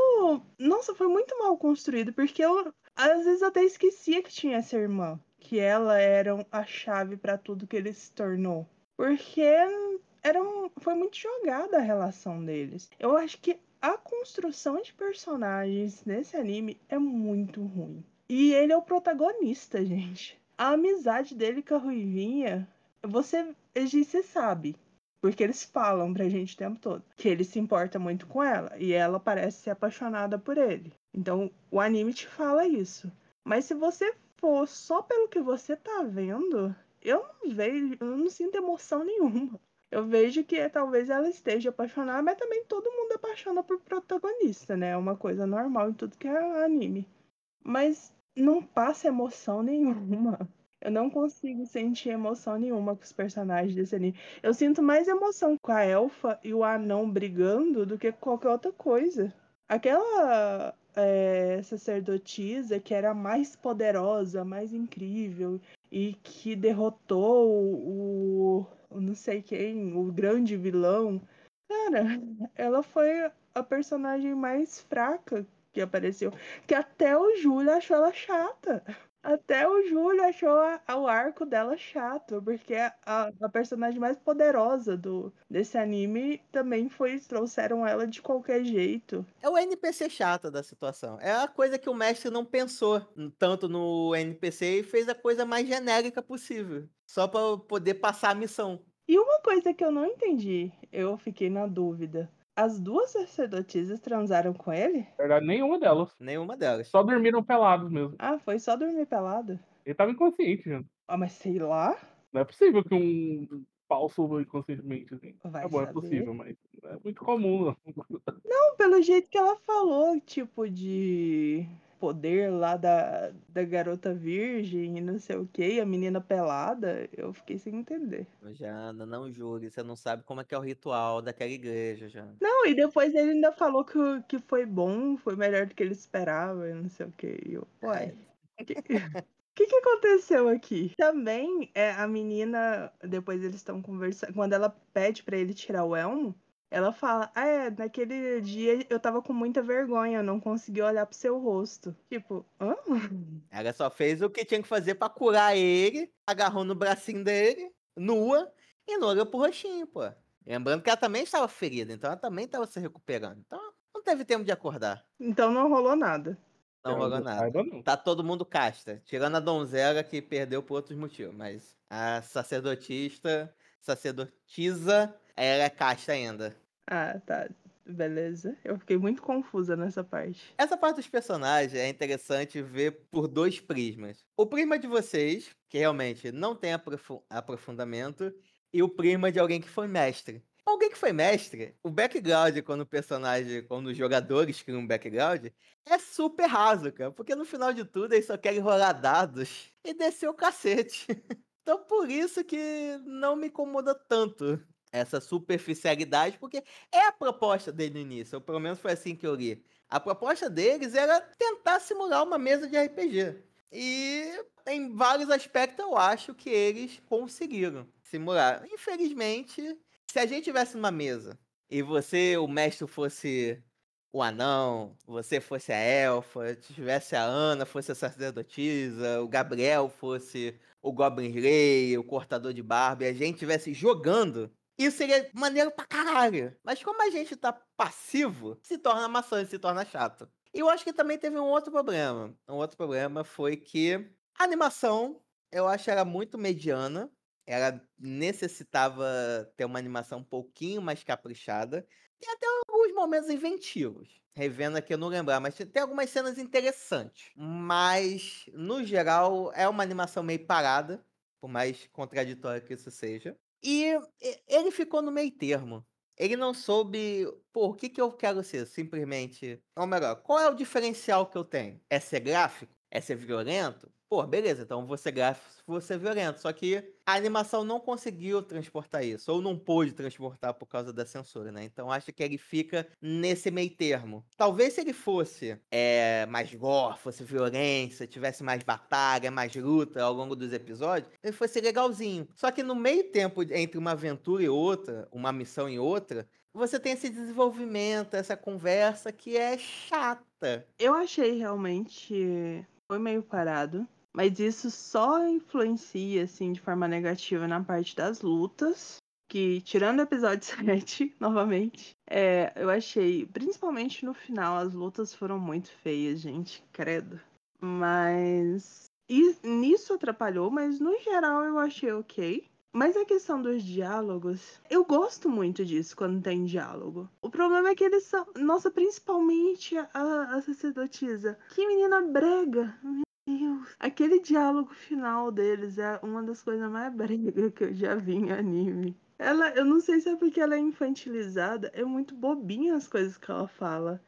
nossa, foi muito mal construído, porque eu às vezes até esquecia que tinha essa irmã, que ela era a chave pra tudo que ele se tornou. Porque era um- foi muito jogada a relação deles. Eu acho que a construção de personagens nesse anime é muito ruim. E ele é o protagonista, gente. A amizade dele com a Ruivinha, você, você sabe. Porque eles falam pra gente o tempo todo que ele se importa muito com ela e ela parece ser apaixonada por ele. Então o anime te fala isso. Mas se você for só pelo que você tá vendo, eu não vejo, eu não sinto emoção nenhuma. Eu vejo que talvez ela esteja apaixonada, mas também todo mundo apaixona por protagonista, né? É uma coisa normal em tudo que é anime. Mas não passa emoção nenhuma. Eu não consigo sentir emoção nenhuma com os personagens desse anime. Eu sinto mais emoção com a elfa e o anão brigando do que qualquer outra coisa. Aquela é, sacerdotisa que era mais poderosa, mais incrível e que derrotou o, o não sei quem, o grande vilão. Cara, ela foi a personagem mais fraca que apareceu. Que até o Júlio achou ela chata. Até o Júlio achou a- o arco dela chato, porque a, a personagem mais poderosa do, desse anime também foi. Trouxeram ela de qualquer jeito. É o NPC chato da situação. É a coisa que o mestre não pensou tanto no NPC e fez a coisa mais genérica possível. Só pra poder passar a missão. E uma coisa que eu não entendi, eu fiquei na dúvida. As duas sacerdotisas transaram com ele? Na verdade, nenhuma delas. Nenhuma delas. Só dormiram pelados mesmo. Ah, foi só dormir pelado? Ele tava inconsciente, gente. Ah, mas sei lá. Não é possível que um pau suba inconscientemente, assim. Vai Tá bom, é saber. possível, mas é muito comum. não. Não, pelo jeito que ela falou, tipo, de poder lá da, da garota virgem e não sei o que, a menina pelada, eu fiquei sem entender. Jana, não julgue. Você não sabe como é que é o ritual daquela igreja, Jana. Não, e depois ele ainda falou que, que foi bom, foi melhor do que ele esperava, e não sei o que. E eu, uai, o que, que, aconteceu aqui? Também, é, a menina, depois eles estão conversando, quando ela pede pra ele tirar o elmo, ela fala, ah, é, naquele dia eu tava com muita vergonha, eu não consegui olhar pro seu rosto. Tipo, hã? Ela só fez o que tinha que fazer pra curar ele, agarrou no bracinho dele, nua, e não olhou pro roxinho, pô. Lembrando que ela também estava ferida, então ela também estava se recuperando. Então não teve tempo de acordar. Então não rolou nada. Não Eu rolou nada. saiba, não. Tá todo mundo casta, tirando a donzela que perdeu por outros motivos, mas a sacerdotista, sacerdotisa, ela é casta ainda. Ah, tá. Beleza. Eu fiquei muito confusa nessa parte. Essa parte dos personagens é interessante ver por dois prismas. O prisma de vocês, que realmente não tem aprofu- aprofundamento, e o prisma de alguém que foi mestre. Alguém que foi mestre, o background, quando o personagem, quando os jogadores criam um background, é super raso, cara. Porque no final de tudo eles só querem rolar dados e descer o cacete. Então por isso que não me incomoda tanto essa superficialidade, porque é a proposta dele no início, ou pelo menos foi assim que eu li. A proposta deles era tentar simular uma mesa de RPG. E em vários aspectos eu acho que eles conseguiram simular. Infelizmente, se a gente tivesse numa mesa e você, o mestre, fosse o anão, você fosse a elfa, tivesse a Ana, fosse a sacerdotisa, o Gabriel fosse o Goblin Slayer, o cortador de barba, e a gente tivesse jogando, isso seria maneiro pra caralho. Mas como a gente tá passivo, se torna maçante, se torna chato. E eu acho que também teve um outro problema. Um outro problema foi que a animação, eu acho era muito mediana. Ela necessitava ter uma animação um pouquinho mais caprichada. Tem até alguns momentos inventivos. Revendo aqui eu não lembrar, mas tem algumas cenas interessantes. Mas, no geral, é uma animação meio parada, por mais contraditória que isso seja. E ele ficou no meio termo. Ele não soube, o que, que eu quero ser? Simplesmente. Ou melhor, qual é o diferencial que eu tenho? É ser gráfico? É ser violento? Pô, beleza, então você gráfico, você violento. Só que a animação não conseguiu transportar isso, ou não pôde transportar por causa da censura, né? Então acho que ele fica nesse meio termo. Talvez se ele fosse é, mais gore, fosse violência, tivesse mais batalha, mais luta ao longo dos episódios, ele fosse legalzinho. Só que no meio tempo entre uma aventura e outra, uma missão e outra, você tem esse desenvolvimento, essa conversa que é chata. Eu achei realmente. Foi meio parado. Mas isso só influencia, assim, de forma negativa na parte das lutas. Que, tirando o episódio 7, novamente, é, eu achei, principalmente no final, as lutas foram muito feias, gente, credo. Mas. E nisso atrapalhou, mas no geral eu achei ok. Mas a questão dos diálogos, eu gosto muito disso quando tem diálogo. O problema é que eles são. Nossa, principalmente a, a sacerdotisa. Que menina brega. Deus. Aquele diálogo final deles é uma das coisas mais bregas que eu já vi em anime. Ela, eu não sei se é porque ela é infantilizada, é muito bobinha as coisas que ela fala.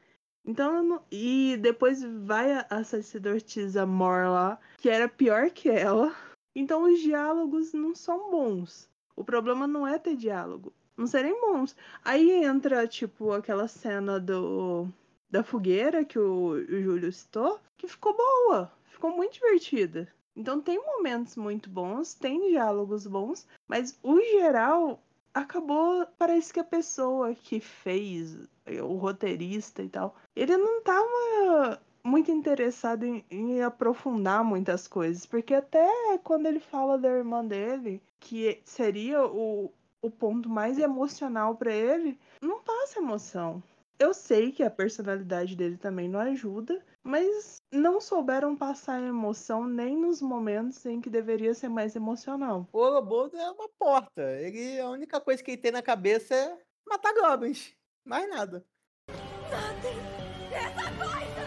Então, não... e depois vai a, a sacerdotisa Mor lá, que era pior que ela. Então, os diálogos não são bons. O problema não é ter diálogo, não serem bons. Aí entra, tipo, aquela cena do da fogueira que o, o Júlio citou, que ficou boa ficou muito divertida. Então tem momentos muito bons, tem diálogos bons, mas o geral acabou, parece que a pessoa que fez, o roteirista e tal, ele não tava muito interessado em, em, aprofundar muitas coisas, porque até quando ele fala da irmã dele, que seria o, o ponto mais emocional para ele, não passa emoção. Eu sei que a personalidade dele também não ajuda, mas não souberam passar emoção nem nos momentos em que deveria ser mais emocional. O Ouroboros é uma porta. Ele, a única coisa que ele tem na cabeça é matar goblins. Mais nada. Matem essa coisa!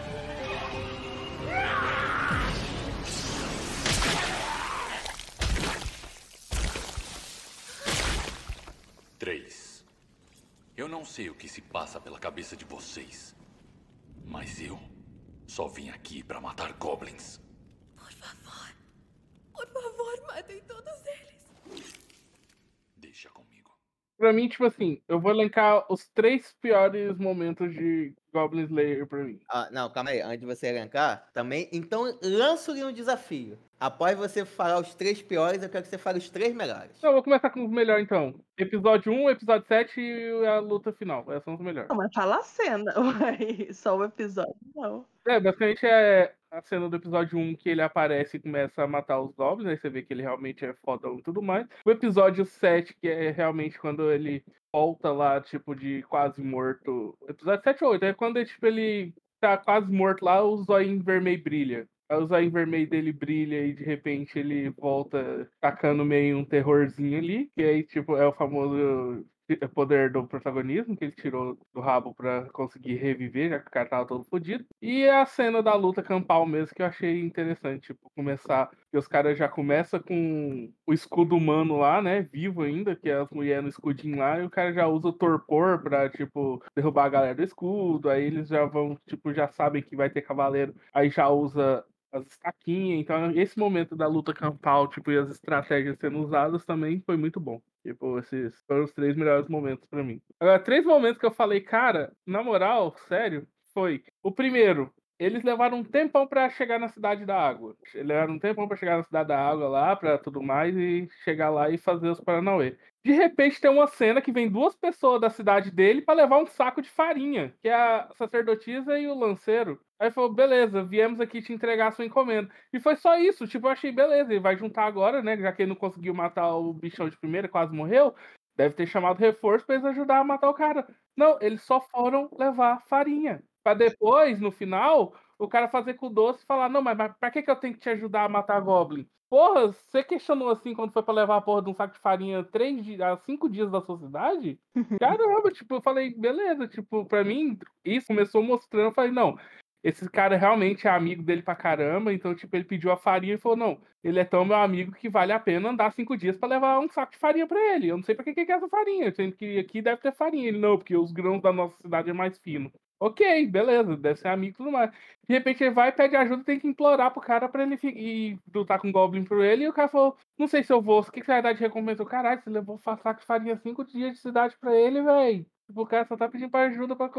Três. Eu não sei o que se passa pela cabeça de vocês, mas eu só vim aqui para matar goblins. Por favor. Por favor, matem todos eles. Deixa comigo. Pra mim, tipo assim, eu vou elencar os três piores momentos de Goblin Slayer pra mim. Ah, não, calma aí. Antes de você elencar, também. Então, lanço-lhe um desafio. Após você falar os três piores, eu quero que você fale os três melhores. Então, eu vou começar com os melhores, então. Episódio 1, episódio 7 e a luta final. Essas são os melhores. Não, mas fala a cena, uai. Só o episódio, não. É, basicamente é a cena do episódio 1 que ele aparece e começa a matar os goblins, aí você vê que ele realmente é fodão e tudo mais. O episódio 7, que é realmente quando ele volta lá, tipo, de quase morto. Episódio 7 ou 8, é quando tipo, ele tá quase morto lá, o zóio vermelho brilha. Aí o zóio vermelho dele brilha e de repente ele volta tacando meio um terrorzinho ali, que aí, tipo, é o famoso poder do protagonismo que ele tirou do rabo para conseguir reviver, já que o cara tava todo fodido. E a cena da luta campal mesmo que eu achei interessante, tipo, começar, que os caras já começam com o escudo humano lá, né, vivo ainda, que é as mulheres no escudinho lá, e o cara já usa o torpor pra, tipo, derrubar a galera do escudo, aí eles já vão, tipo, já sabem que vai ter cavaleiro, aí já usa as estaquinhas. Então, esse momento da luta campal, tipo, e as estratégias sendo usadas também foi muito bom. Tipo, esses foram os três melhores momentos pra mim. Agora, três momentos que eu falei, cara, na moral, sério, foi. O primeiro, eles levaram um tempão pra chegar na cidade da água. Levaram um tempão pra chegar na cidade da água lá, pra tudo mais, e chegar lá e fazer os Paranauê. De repente tem uma cena que vem duas pessoas da cidade dele pra levar um saco de farinha, que é a sacerdotisa e o lanceiro. Aí falou, beleza, viemos aqui te entregar a sua encomenda. E foi só isso, tipo, eu achei, beleza, ele vai juntar agora, né, já que ele não conseguiu matar o bichão de primeira, quase morreu, deve ter chamado reforço pra eles ajudar a matar o cara. Não, eles só foram levar farinha. Pra depois, no final, o cara fazer com o doce e falar, não, mas, mas pra que, que eu tenho que te ajudar a matar Goblin? Porra, você questionou assim quando foi pra levar a porra de um saco de farinha três dias, a cinco dias da sua cidade? Caramba, tipo, eu falei, beleza, tipo, pra mim, isso começou mostrando, eu falei, não, esse cara realmente é amigo dele pra caramba, então, tipo, ele pediu a farinha e falou, não, ele é tão meu amigo que vale a pena andar cinco dias pra levar um saco de farinha pra ele. Eu não sei pra que que é essa farinha, sendo que aqui deve ter farinha. Ele, não, porque os grãos da nossa cidade é mais fino. Ok, beleza, deve ser amigo e tudo mais. De repente ele vai, pede ajuda, tem que implorar pro cara pra ele ir lutar com o Goblin por ele. E o cara falou: Não sei se eu vou, o que, que você vai dar de recompensa? Eu, Caralho, você levou saco de farinha cinco dias de cidade pra ele, velho. Tipo, o cara só tá pedindo pra ajuda pra.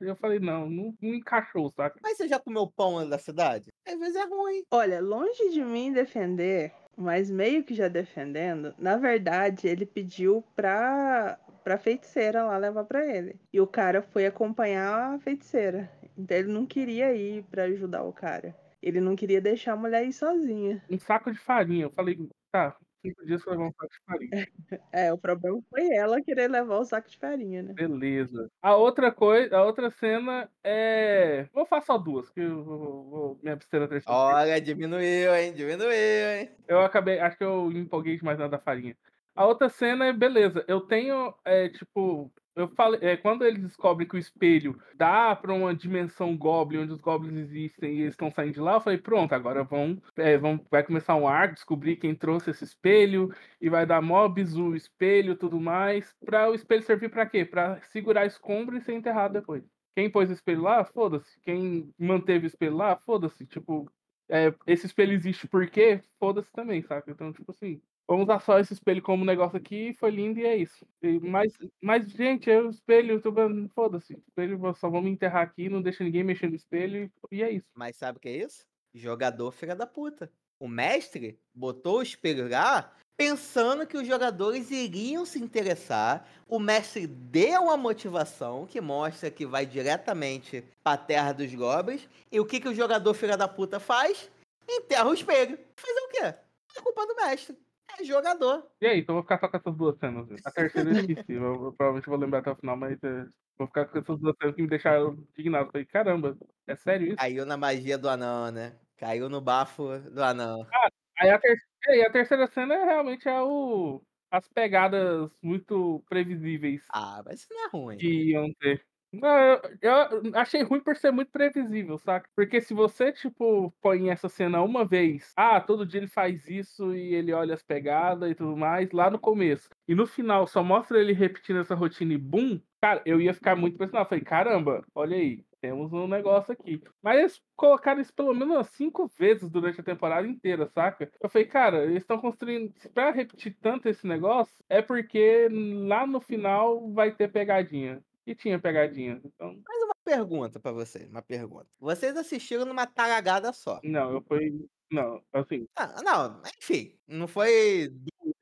Eu falei: Não, não, não encaixou, saca? Mas você já comeu pão da cidade? Às vezes é ruim. Olha, longe de mim defender, mas meio que já defendendo, na verdade, ele pediu pra, pra feiticeira lá levar pra ele. E o cara foi acompanhar a feiticeira. Então ele não queria ir pra ajudar o cara. Ele não queria deixar a mulher ir sozinha. Um saco de farinha. Eu falei: Tá, cinco dias pra levar um saco de farinha. É, o problema foi ela querer levar o saco de farinha, né? Beleza. A outra coisa, a outra cena é. Vou fazer só duas, que eu vou, vou- me abster terceira. Olha, diminuiu, hein? Diminuiu, hein? Eu acabei, acho que eu empolguei demais na da farinha. A outra cena é, beleza, eu tenho, é, tipo, eu falei, é, quando eles descobrem que o espelho dá pra uma dimensão Goblin, onde os Goblins existem e eles estão saindo de lá, eu falei, pronto, agora vão, é, vão, vai começar um arco, descobrir quem trouxe esse espelho, e vai dar mó bizu espelho tudo mais, pra o espelho servir pra quê? Pra segurar escombro e ser enterrado depois. Quem pôs o espelho lá, foda-se. Quem manteve o espelho lá, foda-se. Tipo, é, esse espelho existe por quê? Foda-se também, saca? Então, tipo assim, vamos usar só esse espelho como negócio aqui, foi lindo e é isso. E- mas, mas, gente, o espelho, tô foda-se. Espelho, só vamos enterrar aqui, não deixa ninguém mexer no espelho e é isso. Mas sabe o que é isso? Jogador filha da puta. O mestre botou o espelho lá pensando que os jogadores iriam se interessar. O mestre deu uma motivação que mostra que vai diretamente pra terra dos goblins. E o que, que o jogador filha da puta faz? Enterra o espelho. Fazer o quê? É culpa do mestre. É jogador. E aí, então vou ficar só com essas duas cenas. A terceira eu esqueci, eu, eu provavelmente vou lembrar até o final, mas é, vou ficar com essas duas cenas que me deixaram indignado. Falei, caramba, é sério isso? Caiu na magia do anão, né? Caiu no bafo do anão. Aí a, ter... a terceira cena é realmente é o... as pegadas muito previsíveis Ah, mas isso não é ruim. que iam ter. Eu, eu achei ruim por ser muito previsível, saca? Porque se você, tipo, põe essa cena uma vez, ah, todo dia ele faz isso e ele olha as pegadas e tudo mais, lá no começo. E no final só mostra ele repetindo essa rotina e bum, cara, eu ia ficar muito impressionado. Falei, caramba, olha aí, temos um negócio aqui. Mas eles colocaram isso pelo menos cinco vezes durante a temporada inteira, saca? Eu falei, cara, eles estão construindo. Pra repetir tanto esse negócio, é porque lá no final vai ter pegadinha. E tinha pegadinha. Então, Uma pergunta pra vocês, uma pergunta. Vocês assistiram numa taragada só. não, eu fui. Não, assim, Ah, não, enfim, não foi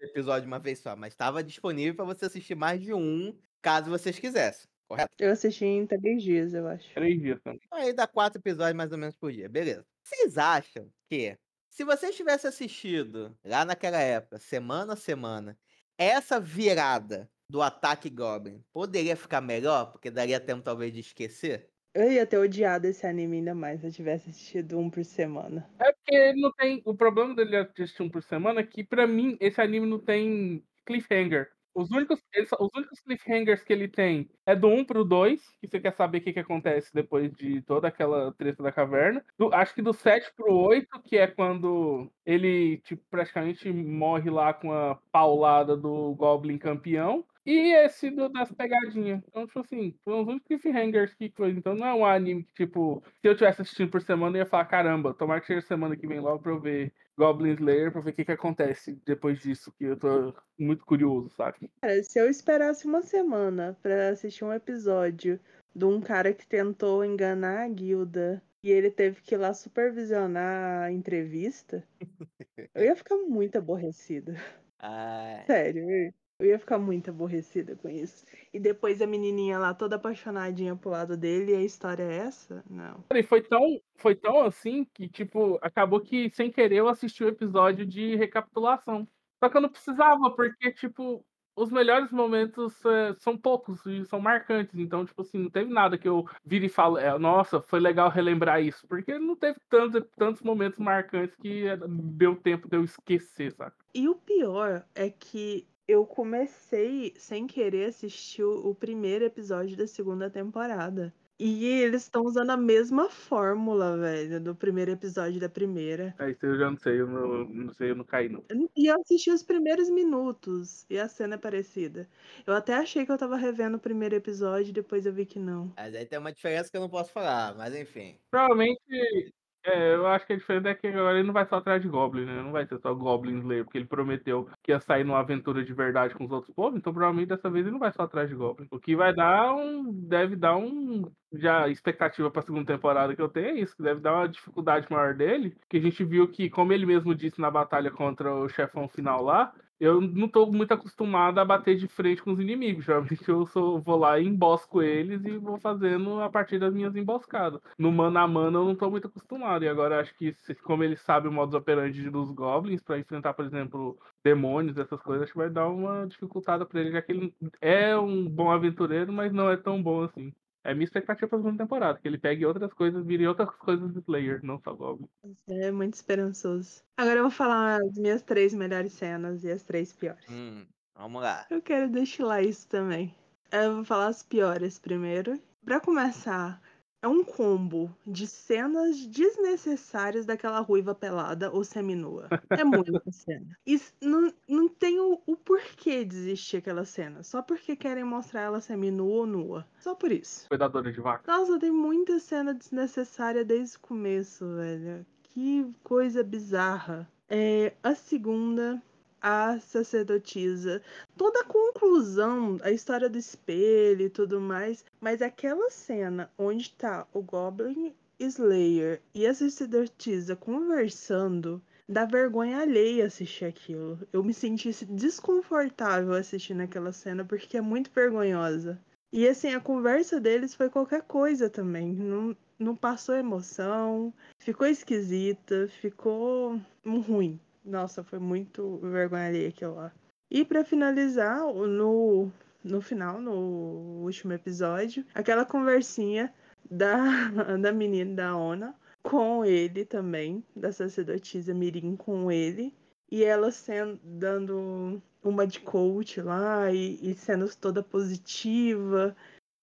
episódio de uma vez só, mas estava disponível pra você assistir mais de um, caso vocês quisessem, correto? Eu assisti em três dias, eu acho. três dias também. Então aí dá quatro episódios mais ou menos por dia, beleza. Vocês acham que, se vocês tivessem assistido lá naquela época, semana a semana, essa virada do ataque Goblin poderia ficar melhor? Porque daria tempo talvez de esquecer? Eu ia ter odiado esse anime ainda mais se eu tivesse assistido um por semana. É porque ele não tem. O problema dele assistir um por semana é que, pra mim, esse anime não tem cliffhanger. Os únicos, os únicos cliffhangers que ele tem é do 1 pro 2, que você quer saber o que, que acontece depois de toda aquela treta da caverna. Do- acho que do 7 pro 8, que é quando ele tipo, praticamente morre lá com a paulada do Goblin campeão. E esse do, das pegadinhas. Então, tipo assim, foram os únicos cliffhangers que coisa. Então não é um anime que, tipo, se eu tivesse assistindo por semana, eu ia falar, caramba, tomara que chegue semana que vem logo pra eu ver Goblin Slayer, pra ver o que, que acontece depois disso, que eu tô muito curioso, sabe? Cara, se eu esperasse uma semana pra assistir um episódio de um cara que tentou enganar a guilda e ele teve que ir lá supervisionar a entrevista, eu ia ficar muito aborrecida. Ah, Sério, eu- ia ficar muito aborrecida com isso. E depois a menininha lá toda apaixonadinha pro lado dele e a história é essa? Não. E foi tão, foi tão assim que, tipo, acabou que sem querer eu assisti o episódio de recapitulação. Só que eu não precisava, porque, tipo, os melhores momentos é, são poucos e são marcantes. Então, tipo assim, não teve nada que eu vire e falo, é, nossa, foi legal relembrar isso. Porque não teve tantos, tantos momentos marcantes que é, deu tempo de eu esquecer, sabe? E o pior é que eu comecei sem querer assistir o o primeiro episódio da segunda temporada. E eles estão usando a mesma fórmula, velho, do primeiro episódio da primeira. É isso eu já não sei, eu não, não sei, eu não caí, não. E eu assisti os primeiros minutos e a cena é parecida. Eu até achei que eu tava revendo o primeiro episódio e depois eu vi que não. mas aí tem uma diferença que eu não posso falar, mas enfim. Provavelmente, é, eu acho que a diferença é que agora ele não vai só atrás de Goblin, né? Não vai ser só Goblin Slayer, porque ele prometeu que ia sair numa aventura de verdade com os outros povos, então provavelmente dessa vez ele não vai só atrás de Goblin. O que vai dar um. Deve dar um. Já expectativa pra segunda temporada que eu tenho é isso, que deve dar uma dificuldade maior dele, que a gente viu que, como ele mesmo disse na batalha contra o chefão final lá, eu não tô muito acostumado a bater de frente com os inimigos. Geralmente eu sou, vou lá e embosco eles e vou fazendo a partir das minhas emboscadas. No mano a mano eu não tô muito acostumado. E agora acho que, como ele sabe o modus operandi dos goblins, pra enfrentar, por exemplo, demônios, essas coisas, acho que vai dar uma dificultada pra ele, já que ele é um bom aventureiro, mas não é tão bom assim. É minha expectativa pra segunda temporada, que ele pegue outras coisas, vire outras coisas do player, não só Goblin. É muito esperançoso. Agora eu vou falar as minhas três melhores cenas e as três piores. Hum, vamos lá. Eu quero destilar isso também. Eu vou falar as piores primeiro. Pra começar, é um combo de cenas desnecessárias daquela ruiva pelada ou seminua. É muita cena. Isso não, não tem o, o porquê de existir aquela cena. Só porque querem mostrar ela seminua ou nua. Só por isso. Cuidadora de vaca. Nossa, tem muita cena desnecessária desde o começo, velho. Que coisa bizarra. É, a segunda, a sacerdotisa. Toda a conclusão, a história do espelho e tudo mais. Mas aquela cena onde tá o Goblin Slayer e a sacerdotisa conversando. Dá vergonha alheia assistir aquilo. Eu me senti desconfortável assistindo aquela cena porque é muito vergonhosa. E assim, a conversa deles foi qualquer coisa também. Não, não passou emoção, ficou esquisita, ficou ruim. Nossa, foi muito vergonha alheia aquilo lá. E pra finalizar, no, no final, no último episódio, aquela conversinha da, da menina da Ona com ele também, da sacerdotisa Mirim com ele. E ela sendo, dando uma de coach lá e, e sendo toda positiva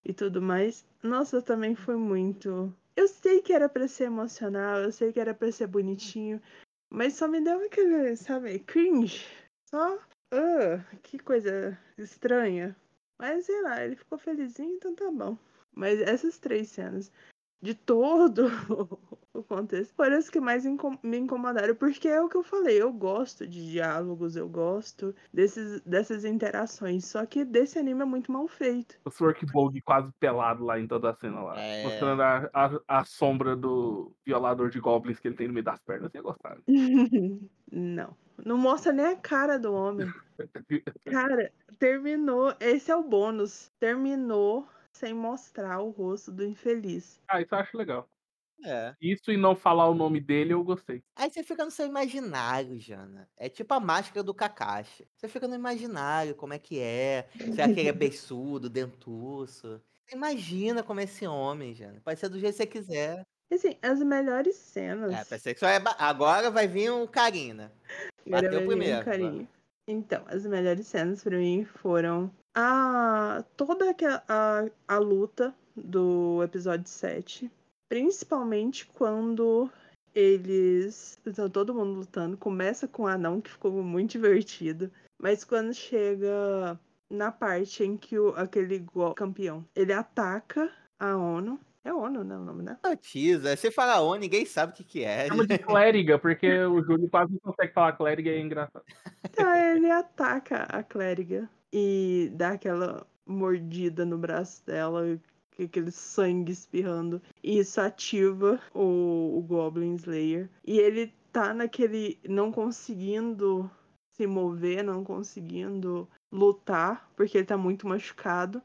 e tudo mais. Nossa, também foi muito. Eu sei que era pra ser emocional, eu sei que era pra ser bonitinho, mas só me deu aquele, sabe, cringe. Só, ah, que coisa estranha. Mas sei lá, ele ficou felizinho, então tá bom. Mas essas três cenas, de todo o contexto, foram as que mais incom- me incomodaram, porque é o que eu falei, eu gosto de diálogos, eu gosto desses, dessas interações, só que desse anime é muito mal feito. O Sworkbog quase pelado lá em toda a cena lá. É. Mostrando a, a, a sombra do violador de goblins que ele tem no meio das pernas. Eu ia gostar. Não. Não mostra nem a cara do homem. Cara, terminou. Esse é o bônus. Terminou sem mostrar o rosto do infeliz. Ah, isso eu acho legal. É. Isso e não falar o nome dele, eu gostei. Aí você fica no seu imaginário, Jana. É tipo a máscara do Kakashi. Você fica no imaginário, como é que é. Se aquele é beiçudo, dentuço. Você imagina como é esse homem, Jana. Pode ser do jeito que você quiser. Assim, as melhores É, cenas. pensei que só é ba- Agora vai vir um carinho, né? Bateu vai vir um primeiro, carinho. Então, as melhores cenas pra mim foram a toda aquela, a, a luta do episódio 7. Principalmente quando eles. Então, todo mundo lutando. Começa com o anão, que ficou muito divertido. Mas quando chega na parte em que o, aquele campeão ele ataca a ONU. É ONU, né? O nome, né? Notiza. Você fala ONU, ninguém sabe o que, que é. Chama de clériga, porque o Júlio quase não consegue falar clériga e é engraçado. Então ele ataca a clériga e dá aquela mordida no braço dela, aquele sangue espirrando. E isso ativa o, o Goblin Slayer. E ele tá naquele. não conseguindo se mover, não conseguindo lutar, porque ele tá muito machucado.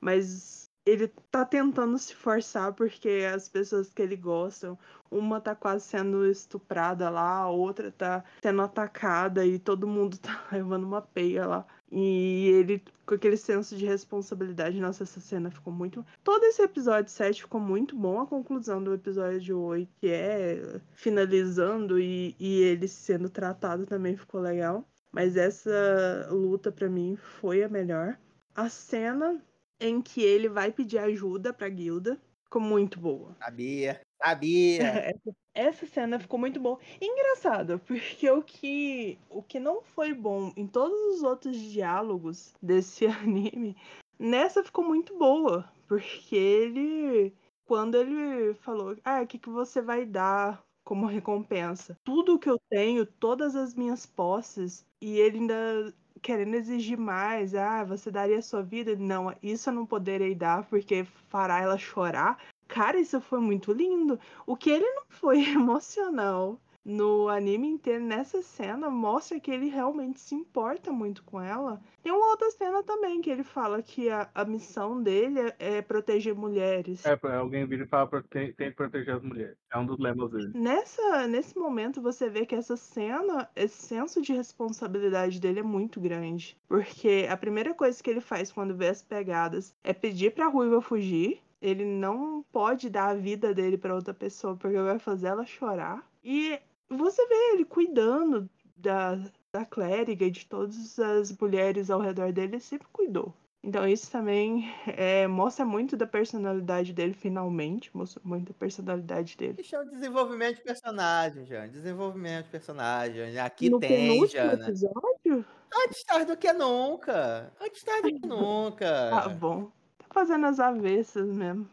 Mas ele tá tentando se forçar porque as pessoas que ele gosta, uma tá quase sendo estuprada lá, a outra tá sendo atacada e todo mundo tá levando uma peia lá. E ele, com aquele senso de responsabilidade, nossa, essa cena ficou muito. Todo esse episódio 7 ficou muito bom. A conclusão do episódio 8, que é finalizando e, e ele sendo tratado também ficou legal. Mas essa luta pra mim foi a melhor. A cena em que ele vai pedir ajuda pra guilda ficou muito boa. Sabia, sabia. Essa, essa cena ficou muito boa. E engraçado, porque o que, o que não foi bom em todos os outros diálogos desse anime, nessa ficou muito boa. Porque ele. Quando ele falou, ah, o que, que você vai dar como recompensa? Tudo que eu tenho, todas as minhas posses, e ele ainda querendo exigir mais. Ah, você daria sua vida? Não, isso eu não poderei dar porque fará ela chorar. Cara, isso foi muito lindo. O que ele não foi emocional no anime inteiro, nessa cena, mostra que ele realmente se importa muito com ela. Tem uma outra cena também que ele fala que a, a missão dele é, é proteger mulheres. É, alguém vir e falar pra tem, tem que proteger as mulheres. É um dos lemas dele. Nessa, nesse momento você vê que essa cena, esse senso de responsabilidade dele é muito grande. Porque a primeira coisa que ele faz quando vê as pegadas é pedir pra Ruiva fugir. Ele não pode dar a vida dele pra outra pessoa porque vai fazer ela chorar. E você vê ele cuidando da, da clériga e de todas as mulheres ao redor dele, ele sempre cuidou. Então isso também é, mostra muito da personalidade dele, finalmente. Mostra muito da personalidade dele. Isso é um desenvolvimento de personagem, Jane. Desenvolvimento de personagem. Aqui no tem, Jana. episódio? Antes tarde do que nunca. Antes tarde do que nunca. Tá bom. Tá fazendo as avessas mesmo.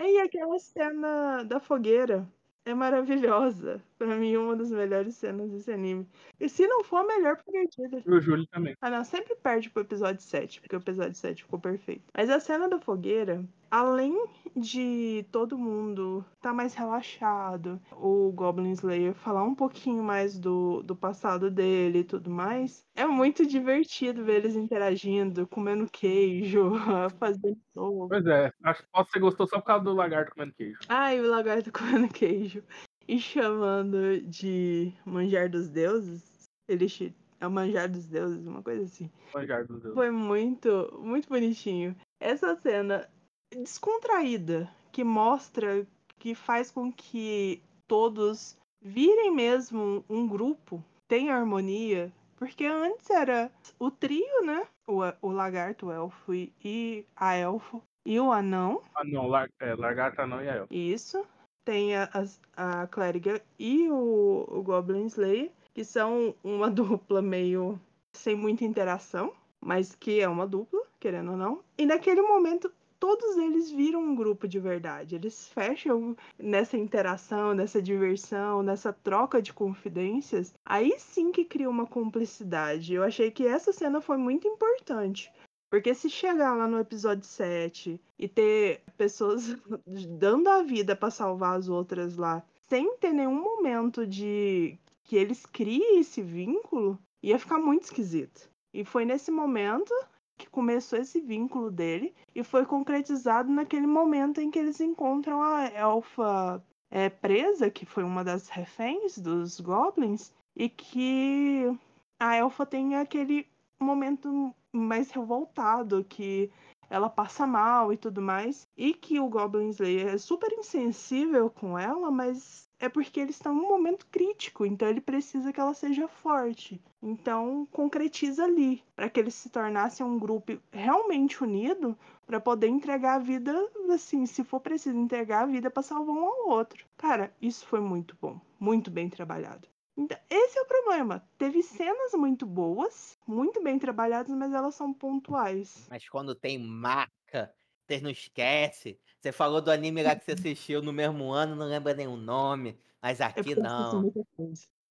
E aquela cena da fogueira é maravilhosa. Pra mim, uma das melhores cenas desse anime. E se não for a melhor, perdida. E o Júlio também. Ah, não, sempre perde pro episódio 7, porque o episódio 7 ficou perfeito. Mas a cena da fogueira, além de todo mundo tá mais relaxado, o Goblin Slayer falar um pouquinho mais do, do passado dele e tudo mais, é muito divertido ver eles interagindo, comendo queijo, fazendo sopa. Pois é, acho que você gostou só por causa do lagarto comendo queijo. Ai, o lagarto comendo queijo. E chamando de manjar dos deuses. Ele é o manjar dos deuses, uma coisa assim. Manjar dos deuses. Foi muito, muito bonitinho. Essa cena descontraída, que mostra, que faz com que todos virem mesmo um grupo, tenha harmonia. Porque antes era o trio, né? O, o lagarto, o elfo e, e a elfo. E o anão. Ah, não, lar, é, lagarta não e a elfa. Isso. Tem a, as- a clériga e o, o Goblin Slayer, que são uma dupla meio sem muita interação, mas que é uma dupla, querendo ou não. E naquele momento, todos eles viram um grupo de verdade. Eles fecham nessa interação, nessa diversão, nessa troca de confidências. Aí sim que cria uma cumplicidade. Eu achei que essa cena foi muito importante. Porque se chegar lá no episódio 7 e ter pessoas dando a vida pra salvar as outras lá, sem ter nenhum momento de que eles criem esse vínculo, ia ficar muito esquisito. E foi nesse momento que começou esse vínculo dele e foi concretizado naquele momento em que eles encontram a elfa é, presa, que foi uma das reféns dos goblins, e que a elfa tem aquele momento mais revoltado, que ela passa mal e tudo mais, e que o Goblin Slayer é super insensível com ela, mas é porque eles estão num momento crítico, então ele precisa que ela seja forte. Então concretiza ali, para que eles se tornassem um grupo realmente unido, para poder entregar a vida, assim, se for preciso entregar a vida para salvar um ao outro. Cara, isso foi muito bom, muito bem trabalhado. Então, esse é o problema. Teve cenas muito boas, muito bem trabalhadas, mas elas são pontuais. Mas quando tem marca, você não esquece. Você falou do anime lá que você assistiu no mesmo ano, não lembra nenhum nome. Mas É aqui assisto não.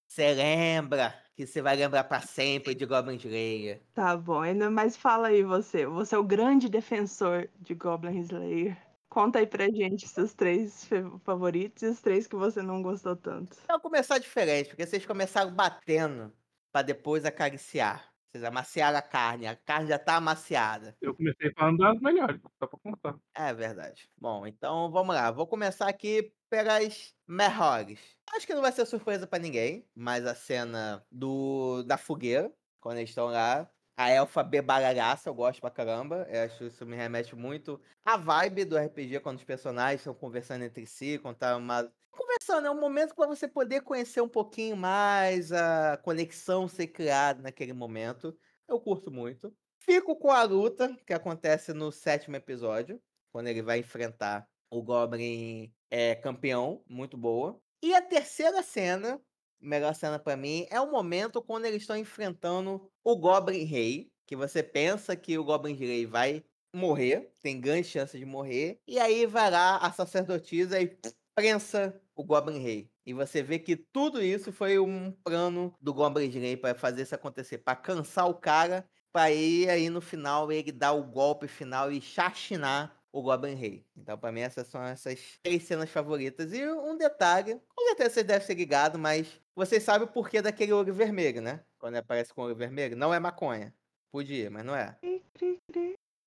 Você lembra que você vai lembrar pra sempre de Goblin Slayer. Tá bom, ainda mais fala aí você. Você é o grande defensor de Goblin Slayer. Conta aí pra gente seus três favoritos e os três que você não gostou tanto. Então começar diferente, porque vocês começaram batendo pra depois acariciar. Vocês amaciaram a carne, a carne já tá amaciada. Eu comecei falando das melhores, só pra contar. É verdade. Bom, então vamos lá. Vou começar aqui pelas melhores. Acho que não vai ser surpresa pra ninguém, mas a cena do da fogueira, quando eles estão lá, a elfa bebaralhaça, eu gosto pra caramba. Eu acho isso me remete muito à vibe do RPG, quando os personagens estão conversando entre si, quando tá uma. Conversando, é um momento para você poder conhecer um pouquinho mais a conexão ser criada naquele momento. Eu curto muito. Fico com a luta que acontece no sétimo episódio, quando ele vai enfrentar o Goblin é, campeão, muito boa. E a terceira cena, melhor cena pra mim, é o momento quando eles estão enfrentando o Goblin Rei, que você pensa que o Goblin Rei vai morrer, tem grandes chances de morrer, e aí vai lá a sacerdotisa e prensa o Goblin Rei. E você vê que tudo isso foi um plano do Goblin Rei para fazer isso acontecer, para cansar o cara, para ir aí no final ele dar o golpe final e chachinar o Goblin Rei. Então, para mim, essas são essas três cenas favoritas. E um detalhe, com certeza vocês devem ser ligados, mas vocês sabem o porquê daquele olho vermelho, né? Quando aparece com o olho vermelho, não é maconha. Podia, mas não é.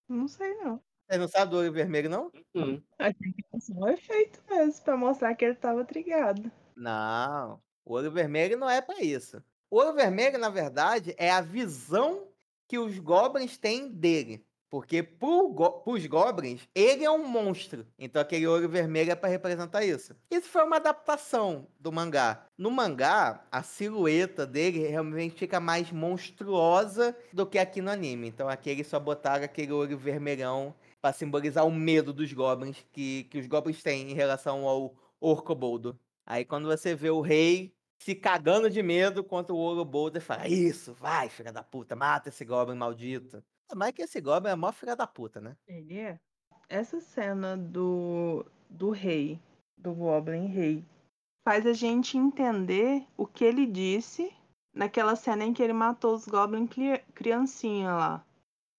Não sei não. Vocês não sabem do olho vermelho, não? Hum. Achei que era só um efeito mesmo, pra mostrar que ele tava trigado. Não. O olho vermelho não é para isso. O olho vermelho, na verdade, é a visão que os goblins têm dele. Porque para os goblins, ele é um monstro. Então aquele olho vermelho é para representar isso. Isso foi uma adaptação do mangá. No mangá, a silhueta dele realmente fica mais monstruosa do que aqui no anime. Então aqui eles só botaram aquele olho vermelhão para simbolizar o medo dos goblins que, que os goblins têm em relação ao Orcoboldo. Aí quando você vê o rei se cagando de medo contra o Orcoboldo, ele fala: Isso, vai, filha da puta, mata esse goblin maldito. Mas que esse Goblin é maior filha da puta, né? Ele é. Essa cena do, do rei, do Goblin Rei, faz a gente entender o que ele disse naquela cena em que ele matou os Goblin cri- criancinha lá.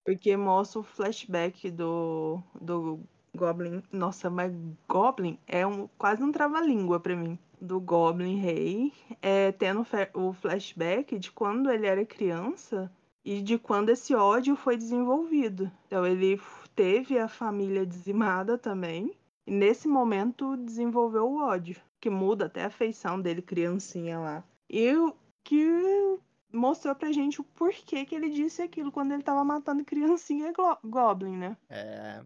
Porque mostra o flashback do, do Goblin. Nossa, mas Goblin é um, quase um trava-língua pra mim. Do Goblin Rei, é, tendo o flashback de quando ele era criança e de quando esse ódio foi desenvolvido. Então ele teve a família dizimada também, e nesse momento desenvolveu o ódio, que muda até a feição dele criancinha lá. E que mostrou pra gente o porquê que ele disse aquilo quando ele tava matando criancinha glo- goblin, né? É.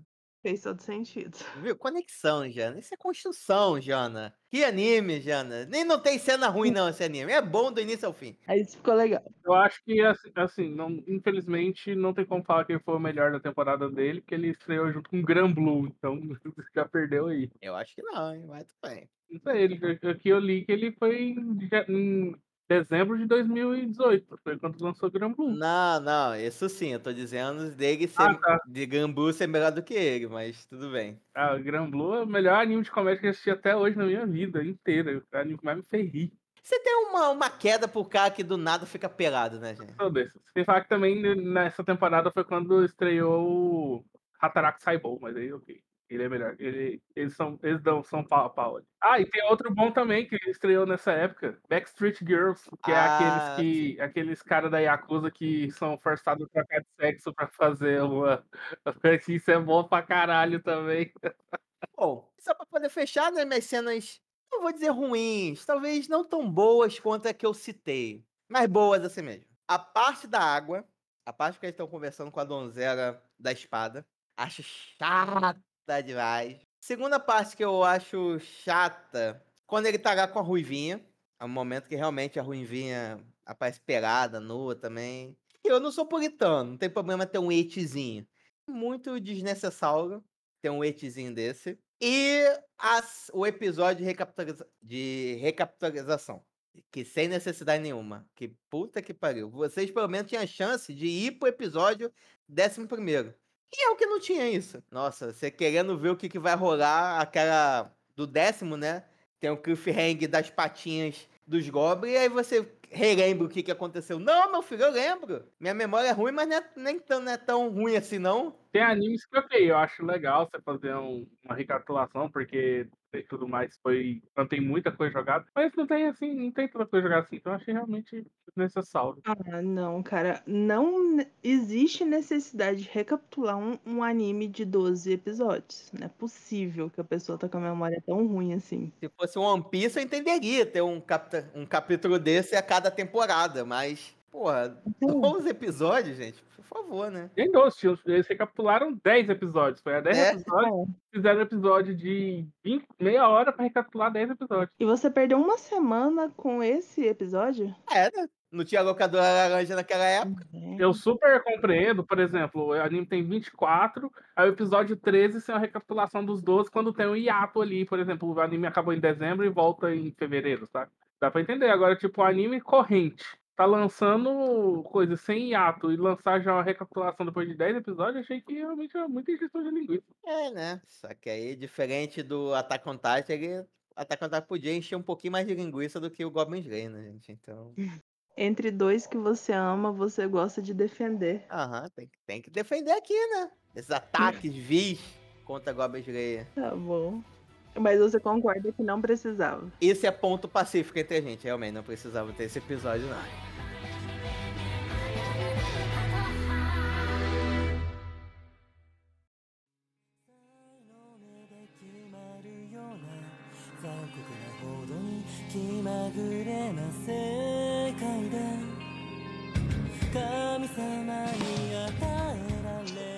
Fez todo sentido. Viu? Conexão, Jana. Isso é construção, Jana. Que anime, Jana. Nem não tem cena ruim, não, esse anime. É bom do início ao fim. Aí isso ficou legal. Eu acho que, assim, assim, não, infelizmente, não tem como falar que ele foi o melhor da temporada dele, porque ele estreou junto com o Gran Blue, então já perdeu aí. Eu acho que não, hein? Mas tudo bem. Não sei, ele, aqui eu li que ele foi em, ja- em dezembro de 2018, foi quando lançou Blue. Não, não, isso sim, eu tô dizendo dele ser, Ah, tá. de Gambu ser melhor do que ele, mas tudo bem. Ah, o Gran Blue é o melhor anime de comédia que eu assisti até hoje na minha vida inteira. O anime que mais me fez rir. Você tem uma, uma queda pro cara que do nada fica pelado, né, gente? Sou desses. Sem falar que também né, nessa temporada foi quando estreou o Hataraku Saibou, mas aí ok. Ele é melhor. Ele, eles são, eles dão, são pau a pau. Ah, e tem outro bom também que estreou nessa época. Backstreet Girls, que é Ah, aqueles que. aqueles caras da Yakuza que são forçados a trocar de sexo pra fazer uma. Isso é bom pra caralho também. Bom, só pra poder fechar, né, minhas cenas, não vou dizer ruins, talvez não tão boas quanto a que eu citei, mas boas assim mesmo. A parte da água, a parte que eles estão conversando com a donzela da espada, acho chata demais. Segunda parte que eu acho chata, quando ele tá lá com a Ruivinha, é um momento que realmente a Ruivinha aparece pelada, nua também. Eu não sou puritano, não tem problema ter um etzinho. Muito desnecessário ter um etzinho desse. E as- o episódio de, recapitaliza- de recapitalização. Que sem necessidade nenhuma. Que puta que pariu. Vocês pelo menos tinham chance de ir pro episódio 11 primeiro. E eu que não tinha isso. Nossa, você querendo ver o que, que vai rolar, aquela do décimo, né? Tem o cliffhanger das patinhas dos Goblins, e aí você relembra o que, que aconteceu. Não, meu filho, eu lembro. Minha memória é ruim, mas não é, nem tão, não é tão ruim assim, não. Tem animes que, eu acho legal você fazer um- uma recapitulação, porque e tudo mais foi. Não tem muita coisa jogada. Mas não tem assim, não tem tanta coisa jogada assim. Então eu achei realmente necessário. Ah, não, cara. Não existe necessidade de recapitular um, um anime de 12 episódios. Não é possível que a pessoa tá com a memória tão ruim assim. Se fosse um One Piece, eu entenderia ter um, capta- um capítulo desse a cada temporada, mas, porra, Então, 11 episódios, gente, por favor, né? Tem 12, tinham- eles recapitularam 10 episódios. Foi a 10 É? episódios, fizeram episódio de 20, meia hora pra recapitular 10 episódios. E você perdeu uma semana com esse episódio? É, né? Não tinha locadora laranja naquela época. É. Eu super compreendo, por exemplo, o anime tem 24, aí o episódio 13 tem a recapitulação dos 12 quando tem um hiato ali, por exemplo, o anime acabou em dezembro e volta em fevereiro, sabe? Dá pra entender. Agora, tipo, o anime corrente. Tá lançando coisa sem hiato e lançar já uma recapitulação depois de 10 episódios, achei que realmente é muita injeção de linguiça. É, né? Só que aí, diferente do Attack on Titan, ele... Attack on Titan podia encher um pouquinho mais de linguiça do que o Goblin Slayer, né, gente? Então, Entre dois que você ama, você gosta de defender. aham, tem, que- tem que defender aqui, né? Esses ataques vis contra Goblin Slayer. Tá bom. Mas você concorda que não precisava. Esse é ponto pacífico entre a gente, realmente. Não precisava ter esse episódio, não. の目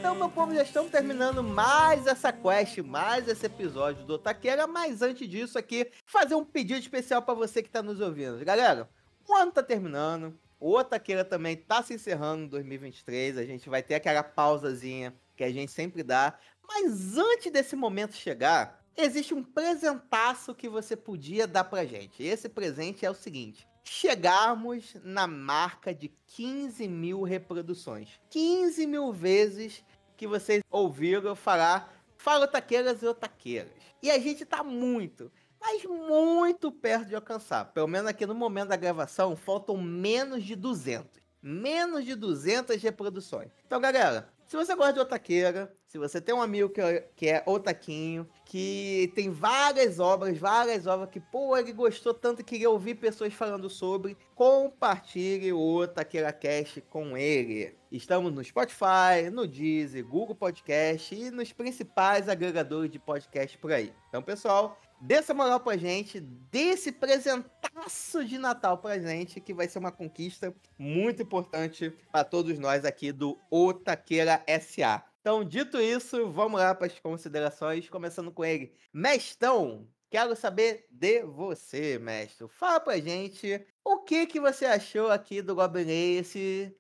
Então, meu povo, já estamos terminando mais essa quest, mais esse episódio do Otaqueira. Mas antes disso aqui, fazer um pedido especial para você que tá nos ouvindo. Galera, o ano tá terminando. O Otaqueira também tá se encerrando em 2023. A gente vai ter aquela pausazinha que a gente sempre dá. Mas antes desse momento chegar, existe um presentaço que você podia dar pra gente. Esse presente é o seguinte: chegarmos na marca de 15 mil reproduções. 15 mil vezes que vocês ouviram falar Fala Otaqueiras e Otaqueiras. E a gente tá muito, mas muito perto de alcançar. Pelo menos aqui no momento da gravação, faltam menos de 200. Menos de 200 reproduções. Então, galera, se você gosta de Otaqueira, se você tem um amigo que é, que é Otaquinho, que tem várias obras, várias obras que, pô, ele gostou tanto que queria ouvir pessoas falando sobre, compartilhe o Otaqueira Cast com ele. Estamos no Spotify, no Deezer, Google Podcast e nos principais agregadores de podcast por aí. Então, pessoal, dê essa moral pra gente, dê esse presentaço de Natal pra gente, que vai ser uma conquista muito importante para todos nós aqui do Otaqueira SA. Então, dito isso, vamos lá para as considerações, começando com ele. Mestão, quero saber de você, mestre. Fala pra gente o que que você achou aqui do Goblin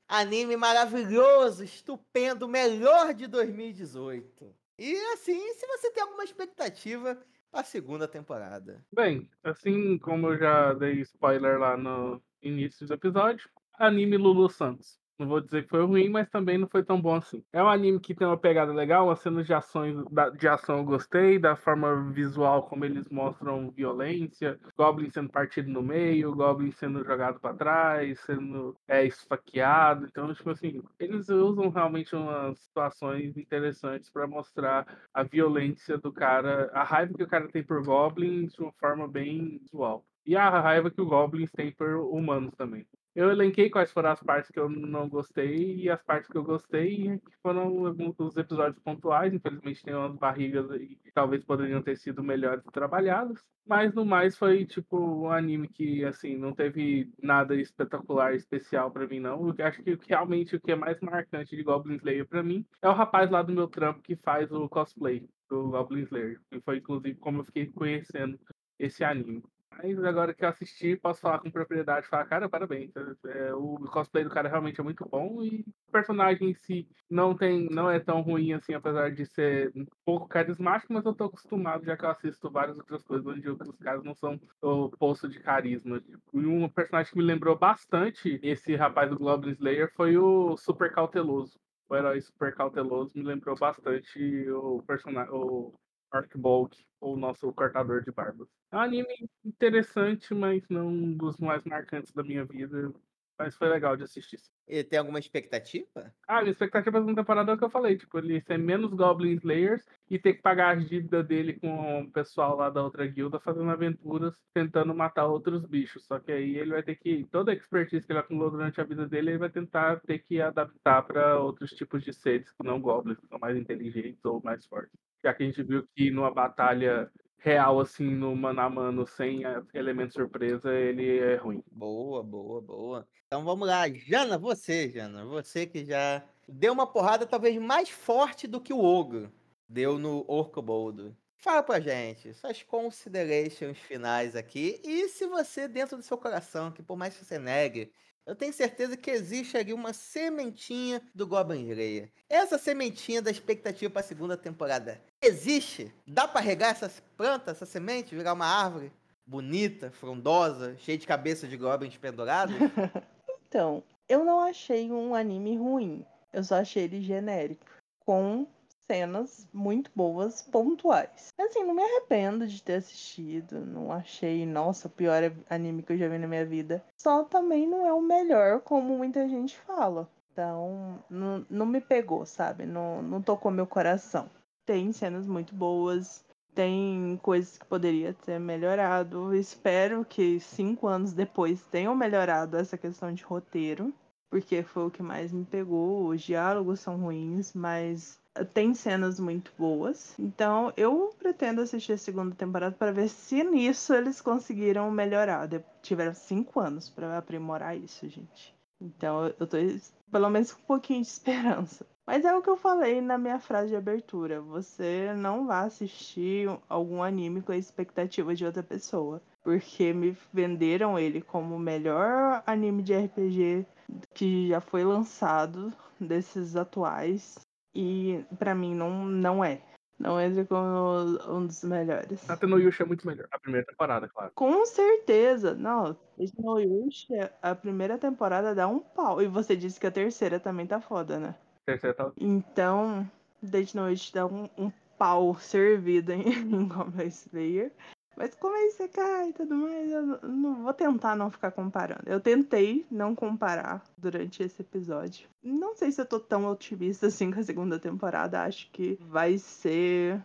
anime maravilhoso, estupendo, melhor de 2018. E assim, se você tem alguma expectativa para a segunda temporada. Bem, assim como eu já dei spoiler lá no início do episódio, anime Lulu Santos. Não vou dizer que foi ruim, mas também não foi tão bom assim. É um anime que tem uma pegada legal, as cenas de, ações, de ação eu gostei, da forma visual como eles mostram violência, Goblin sendo partido no meio, Goblin sendo jogado pra trás, sendo é, esfaqueado. Então, tipo assim, eles usam realmente umas situações interessantes pra mostrar a violência do cara, a raiva que o cara tem por goblins de uma forma bem visual. E a raiva que o goblins tem por humanos também. Eu elenquei quais foram as partes que eu não gostei e as partes que eu gostei, que foram alguns episódios pontuais. Infelizmente tem umas barrigas aí que talvez poderiam ter sido melhores trabalhadas. Mas no mais foi tipo um anime que assim não teve nada espetacular, especial pra mim não. Eu acho que realmente o que é mais marcante de Goblin Slayer pra mim é o rapaz lá do meu trampo que faz o cosplay do Goblin Slayer. E foi inclusive como eu fiquei conhecendo esse anime. Mas agora que eu assisti, posso falar com propriedade, falar, cara, parabéns. É, o cosplay do cara realmente é muito bom e o personagem em si não tem, não é tão ruim assim, apesar de ser um pouco carismático, mas eu tô acostumado, já que eu assisto várias outras coisas onde os caras não são o poço de carisma. E um personagem que me lembrou bastante esse rapaz do Goblin Slayer foi o Super Cauteloso. O herói super cauteloso me lembrou bastante o personagem, o Arcbolt, o nosso cortador de barbas. É um anime interessante, mas não um dos mais marcantes da minha vida. Mas foi legal de assistir. E tem alguma expectativa? Ah, minha expectativa pra segunda temporada é o que eu falei. Tipo, ele ser menos Goblin Slayers e ter que pagar as dívidas dele com o pessoal lá da outra guilda fazendo aventuras, tentando matar outros bichos. Só que aí ele vai ter que. Toda a expertise que ele acumulou durante a vida dele, ele vai tentar ter que adaptar para outros tipos de seres que não goblins, que são mais inteligentes ou mais fortes. Já que a gente viu que numa batalha real, assim, no mano a mano, sem a- elemento surpresa, ele é ruim. Boa, boa, boa. Então vamos lá. Jana, você, Jana. Você que já deu uma porrada talvez mais forte do que o Ogro deu no Orcoboldo. Fala pra gente suas considerations finais aqui. E se você, dentro do seu coração, que por mais que você negue, eu tenho certeza que existe ali uma sementinha do Goblin Slayer. Essa sementinha da expectativa pra segunda temporada existe? Dá pra regar essa planta, essa semente, virar uma árvore? bonita, frondosa, cheia de cabeça de goblins pendurados. Então, eu não achei um anime ruim. Eu só achei ele genérico. Com cenas muito boas, pontuais. Assim, não me arrependo de ter assistido. Não achei, nossa, o pior anime que eu já vi na minha vida. Só também não é o melhor, como muita gente fala. Então, não, não me pegou, sabe? Não, não tocou meu coração. Tem cenas muito boas, tem coisas que poderia ter melhorado. Espero que cinco anos depois tenham melhorado essa questão de roteiro, porque foi o que mais me pegou. Os diálogos são ruins, mas tem cenas muito boas. Então eu pretendo assistir a segunda temporada para ver se nisso eles conseguiram melhorar. Tiveram cinco anos para aprimorar isso, gente. Então eu tô pelo menos com um pouquinho de esperança. Mas é o que eu falei na minha frase de abertura. Você não vai assistir algum anime com a expectativa de outra pessoa. Porque me venderam ele como o melhor anime de RPG que já foi lançado desses atuais. E pra mim não, não é. Não entra como um dos melhores. Até no Yusha é muito melhor. A primeira temporada, claro. Com certeza. Não, no Yusha, a primeira temporada dá um pau. E você disse que a terceira também tá foda, né? Terceira tá... Então, Dead Note dá um, um pau servido em, em Goblin Slayer. Mas como é Isekai e tudo mais, eu não- vou tentar não ficar comparando. Eu tentei não comparar durante esse episódio. Não sei se eu tô tão otimista assim com a segunda temporada. Acho que vai ser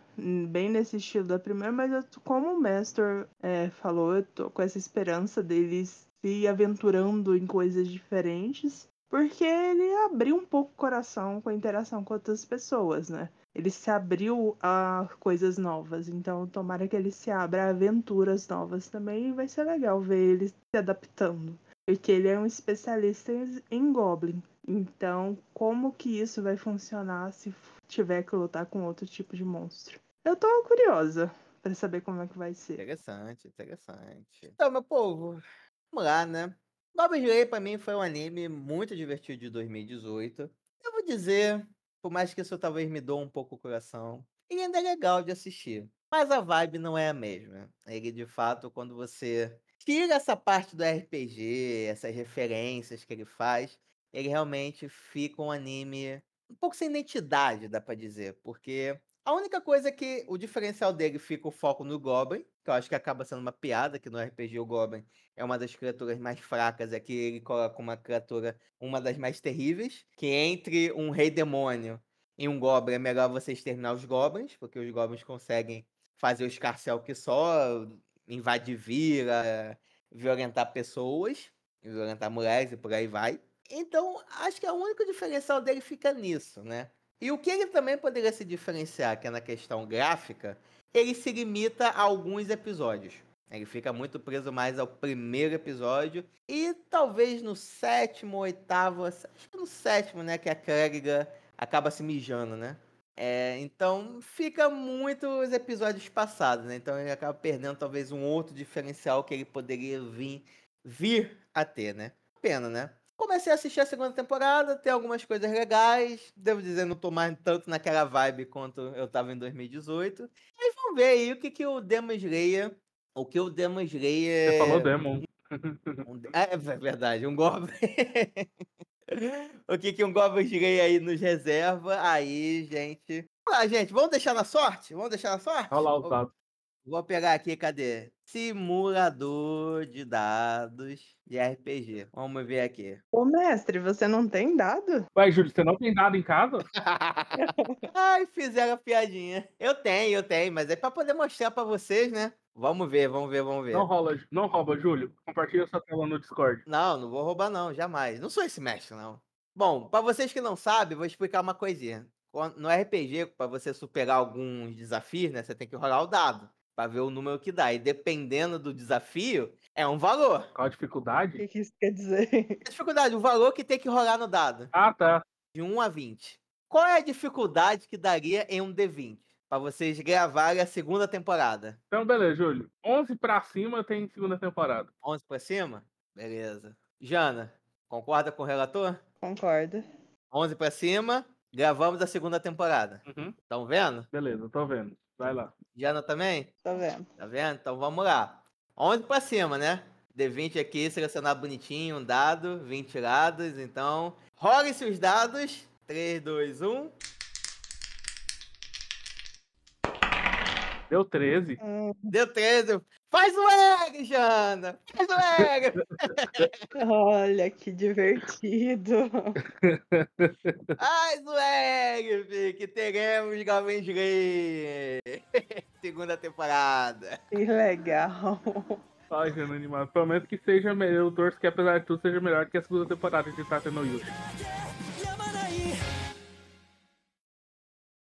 bem nesse estilo da primeira, mas eu como o Master é, falou, eu tô com essa esperança deles se aventurando em coisas diferentes. Porque ele abriu um pouco o coração com a interação com outras pessoas, né? Ele se abriu a coisas novas. Então, tomara que ele se abra a aventuras novas também. E vai ser legal ver ele se adaptando. Porque ele é um especialista em- Goblin. Então, como que isso vai funcionar se tiver que lutar com outro tipo de monstro? Eu tô curiosa pra saber como é que vai ser. Interessante, interessante. Então, meu povo, vamos lá, né? Goblin Slayer pra mim foi um anime muito divertido de 2018. Eu vou dizer, por mais que isso talvez me doa um pouco o coração, ele ainda é legal de assistir. Mas a vibe não é a mesma. Ele, de fato, quando você tira essa parte do RPG, essas referências que ele faz, ele realmente fica um anime um pouco sem identidade, dá pra dizer. Porque a única coisa que o diferencial dele fica o foco no Goblin, que eu acho que acaba sendo uma piada, que no RPG o Goblin é uma das criaturas mais fracas, é que ele coloca uma criatura, uma das mais terríveis, que entre um rei demônio e um Goblin é melhor você exterminar os Goblins, porque os Goblins conseguem fazer o escarcel que só, invadir vila, violentar pessoas, violentar mulheres e por aí vai. Então, acho que o único diferencial dele fica nisso, né? E o que ele também poderia se diferenciar, que é na questão gráfica, ele se limita a alguns episódios. Ele fica muito preso mais ao primeiro episódio. E talvez no sétimo, oitavo, acho que no sétimo, né? Que a Clériga acaba se mijando, né? É, então fica muitos episódios passados, né? Então ele acaba perdendo talvez um outro diferencial que ele poderia vir, vir a ter, né? Pena, né? Comecei a assistir a segunda temporada, tem algumas coisas legais. Devo dizer, não tô mais tanto naquela vibe quanto eu tava em 2018. Mas vamos ver aí o que, que o Demon Slayer. O que o Demon Slayer. Você falou Demon. Um, é verdade, um Goblin. o que, que um Goblin Slayer aí nos reserva? Aí, gente. Ah, gente, vamos deixar na sorte? Vamos deixar na sorte? Olha lá o dado. Vou pegar aqui, cadê? Simulador de dados de RPG. Vamos ver aqui. Ô, mestre, você não tem dado? Ué, Júlio, você não tem dado em casa? Ai, fizeram a piadinha. Eu tenho, eu tenho, mas é pra poder mostrar pra vocês, né? Vamos ver, vamos ver, vamos ver. Não rola, não rouba, Júlio. Compartilha sua tela no Discord. Não, não vou roubar não, jamais. Não sou esse mestre, não. Bom, pra vocês que não sabem, vou explicar uma coisinha. No RPG, pra você superar alguns desafios, né, você tem que rolar o dado pra ver o número que dá. E dependendo do desafio, é um valor. Qual a O dificuldade? que, que isso quer dizer? A dificuldade, o valor que tem que rolar no dado. Ah, tá. De 1 a 20. Qual é a dificuldade que daria em um D20? Pra vocês gravarem a segunda temporada. Então, beleza, Júlio. 11 pra cima tem segunda temporada. 11 pra cima? Beleza. Jana, concorda com o relator? Concordo. 11 pra cima, gravamos a segunda temporada. Uhum. Estão vendo? Beleza, tô vendo. Vai lá. Jana também? Tô vendo. Tá vendo? Então vamos lá. 11 pra cima, né? D20 aqui, selecionar bonitinho, um dado, 20 tirados. Então, roguem-se os dados. um. 3, 2, 1. Deu 13. Hum, Deu 13. Faz o egg, Jana! Faz o egg! olha que divertido. Faz o egg, que teremos Slayer. Segunda temporada. Que legal. Ai, Jana animado. Pelo menos que seja melhor. Eu torço que apesar de tudo seja melhor que a segunda temporada de Tata no Yushi.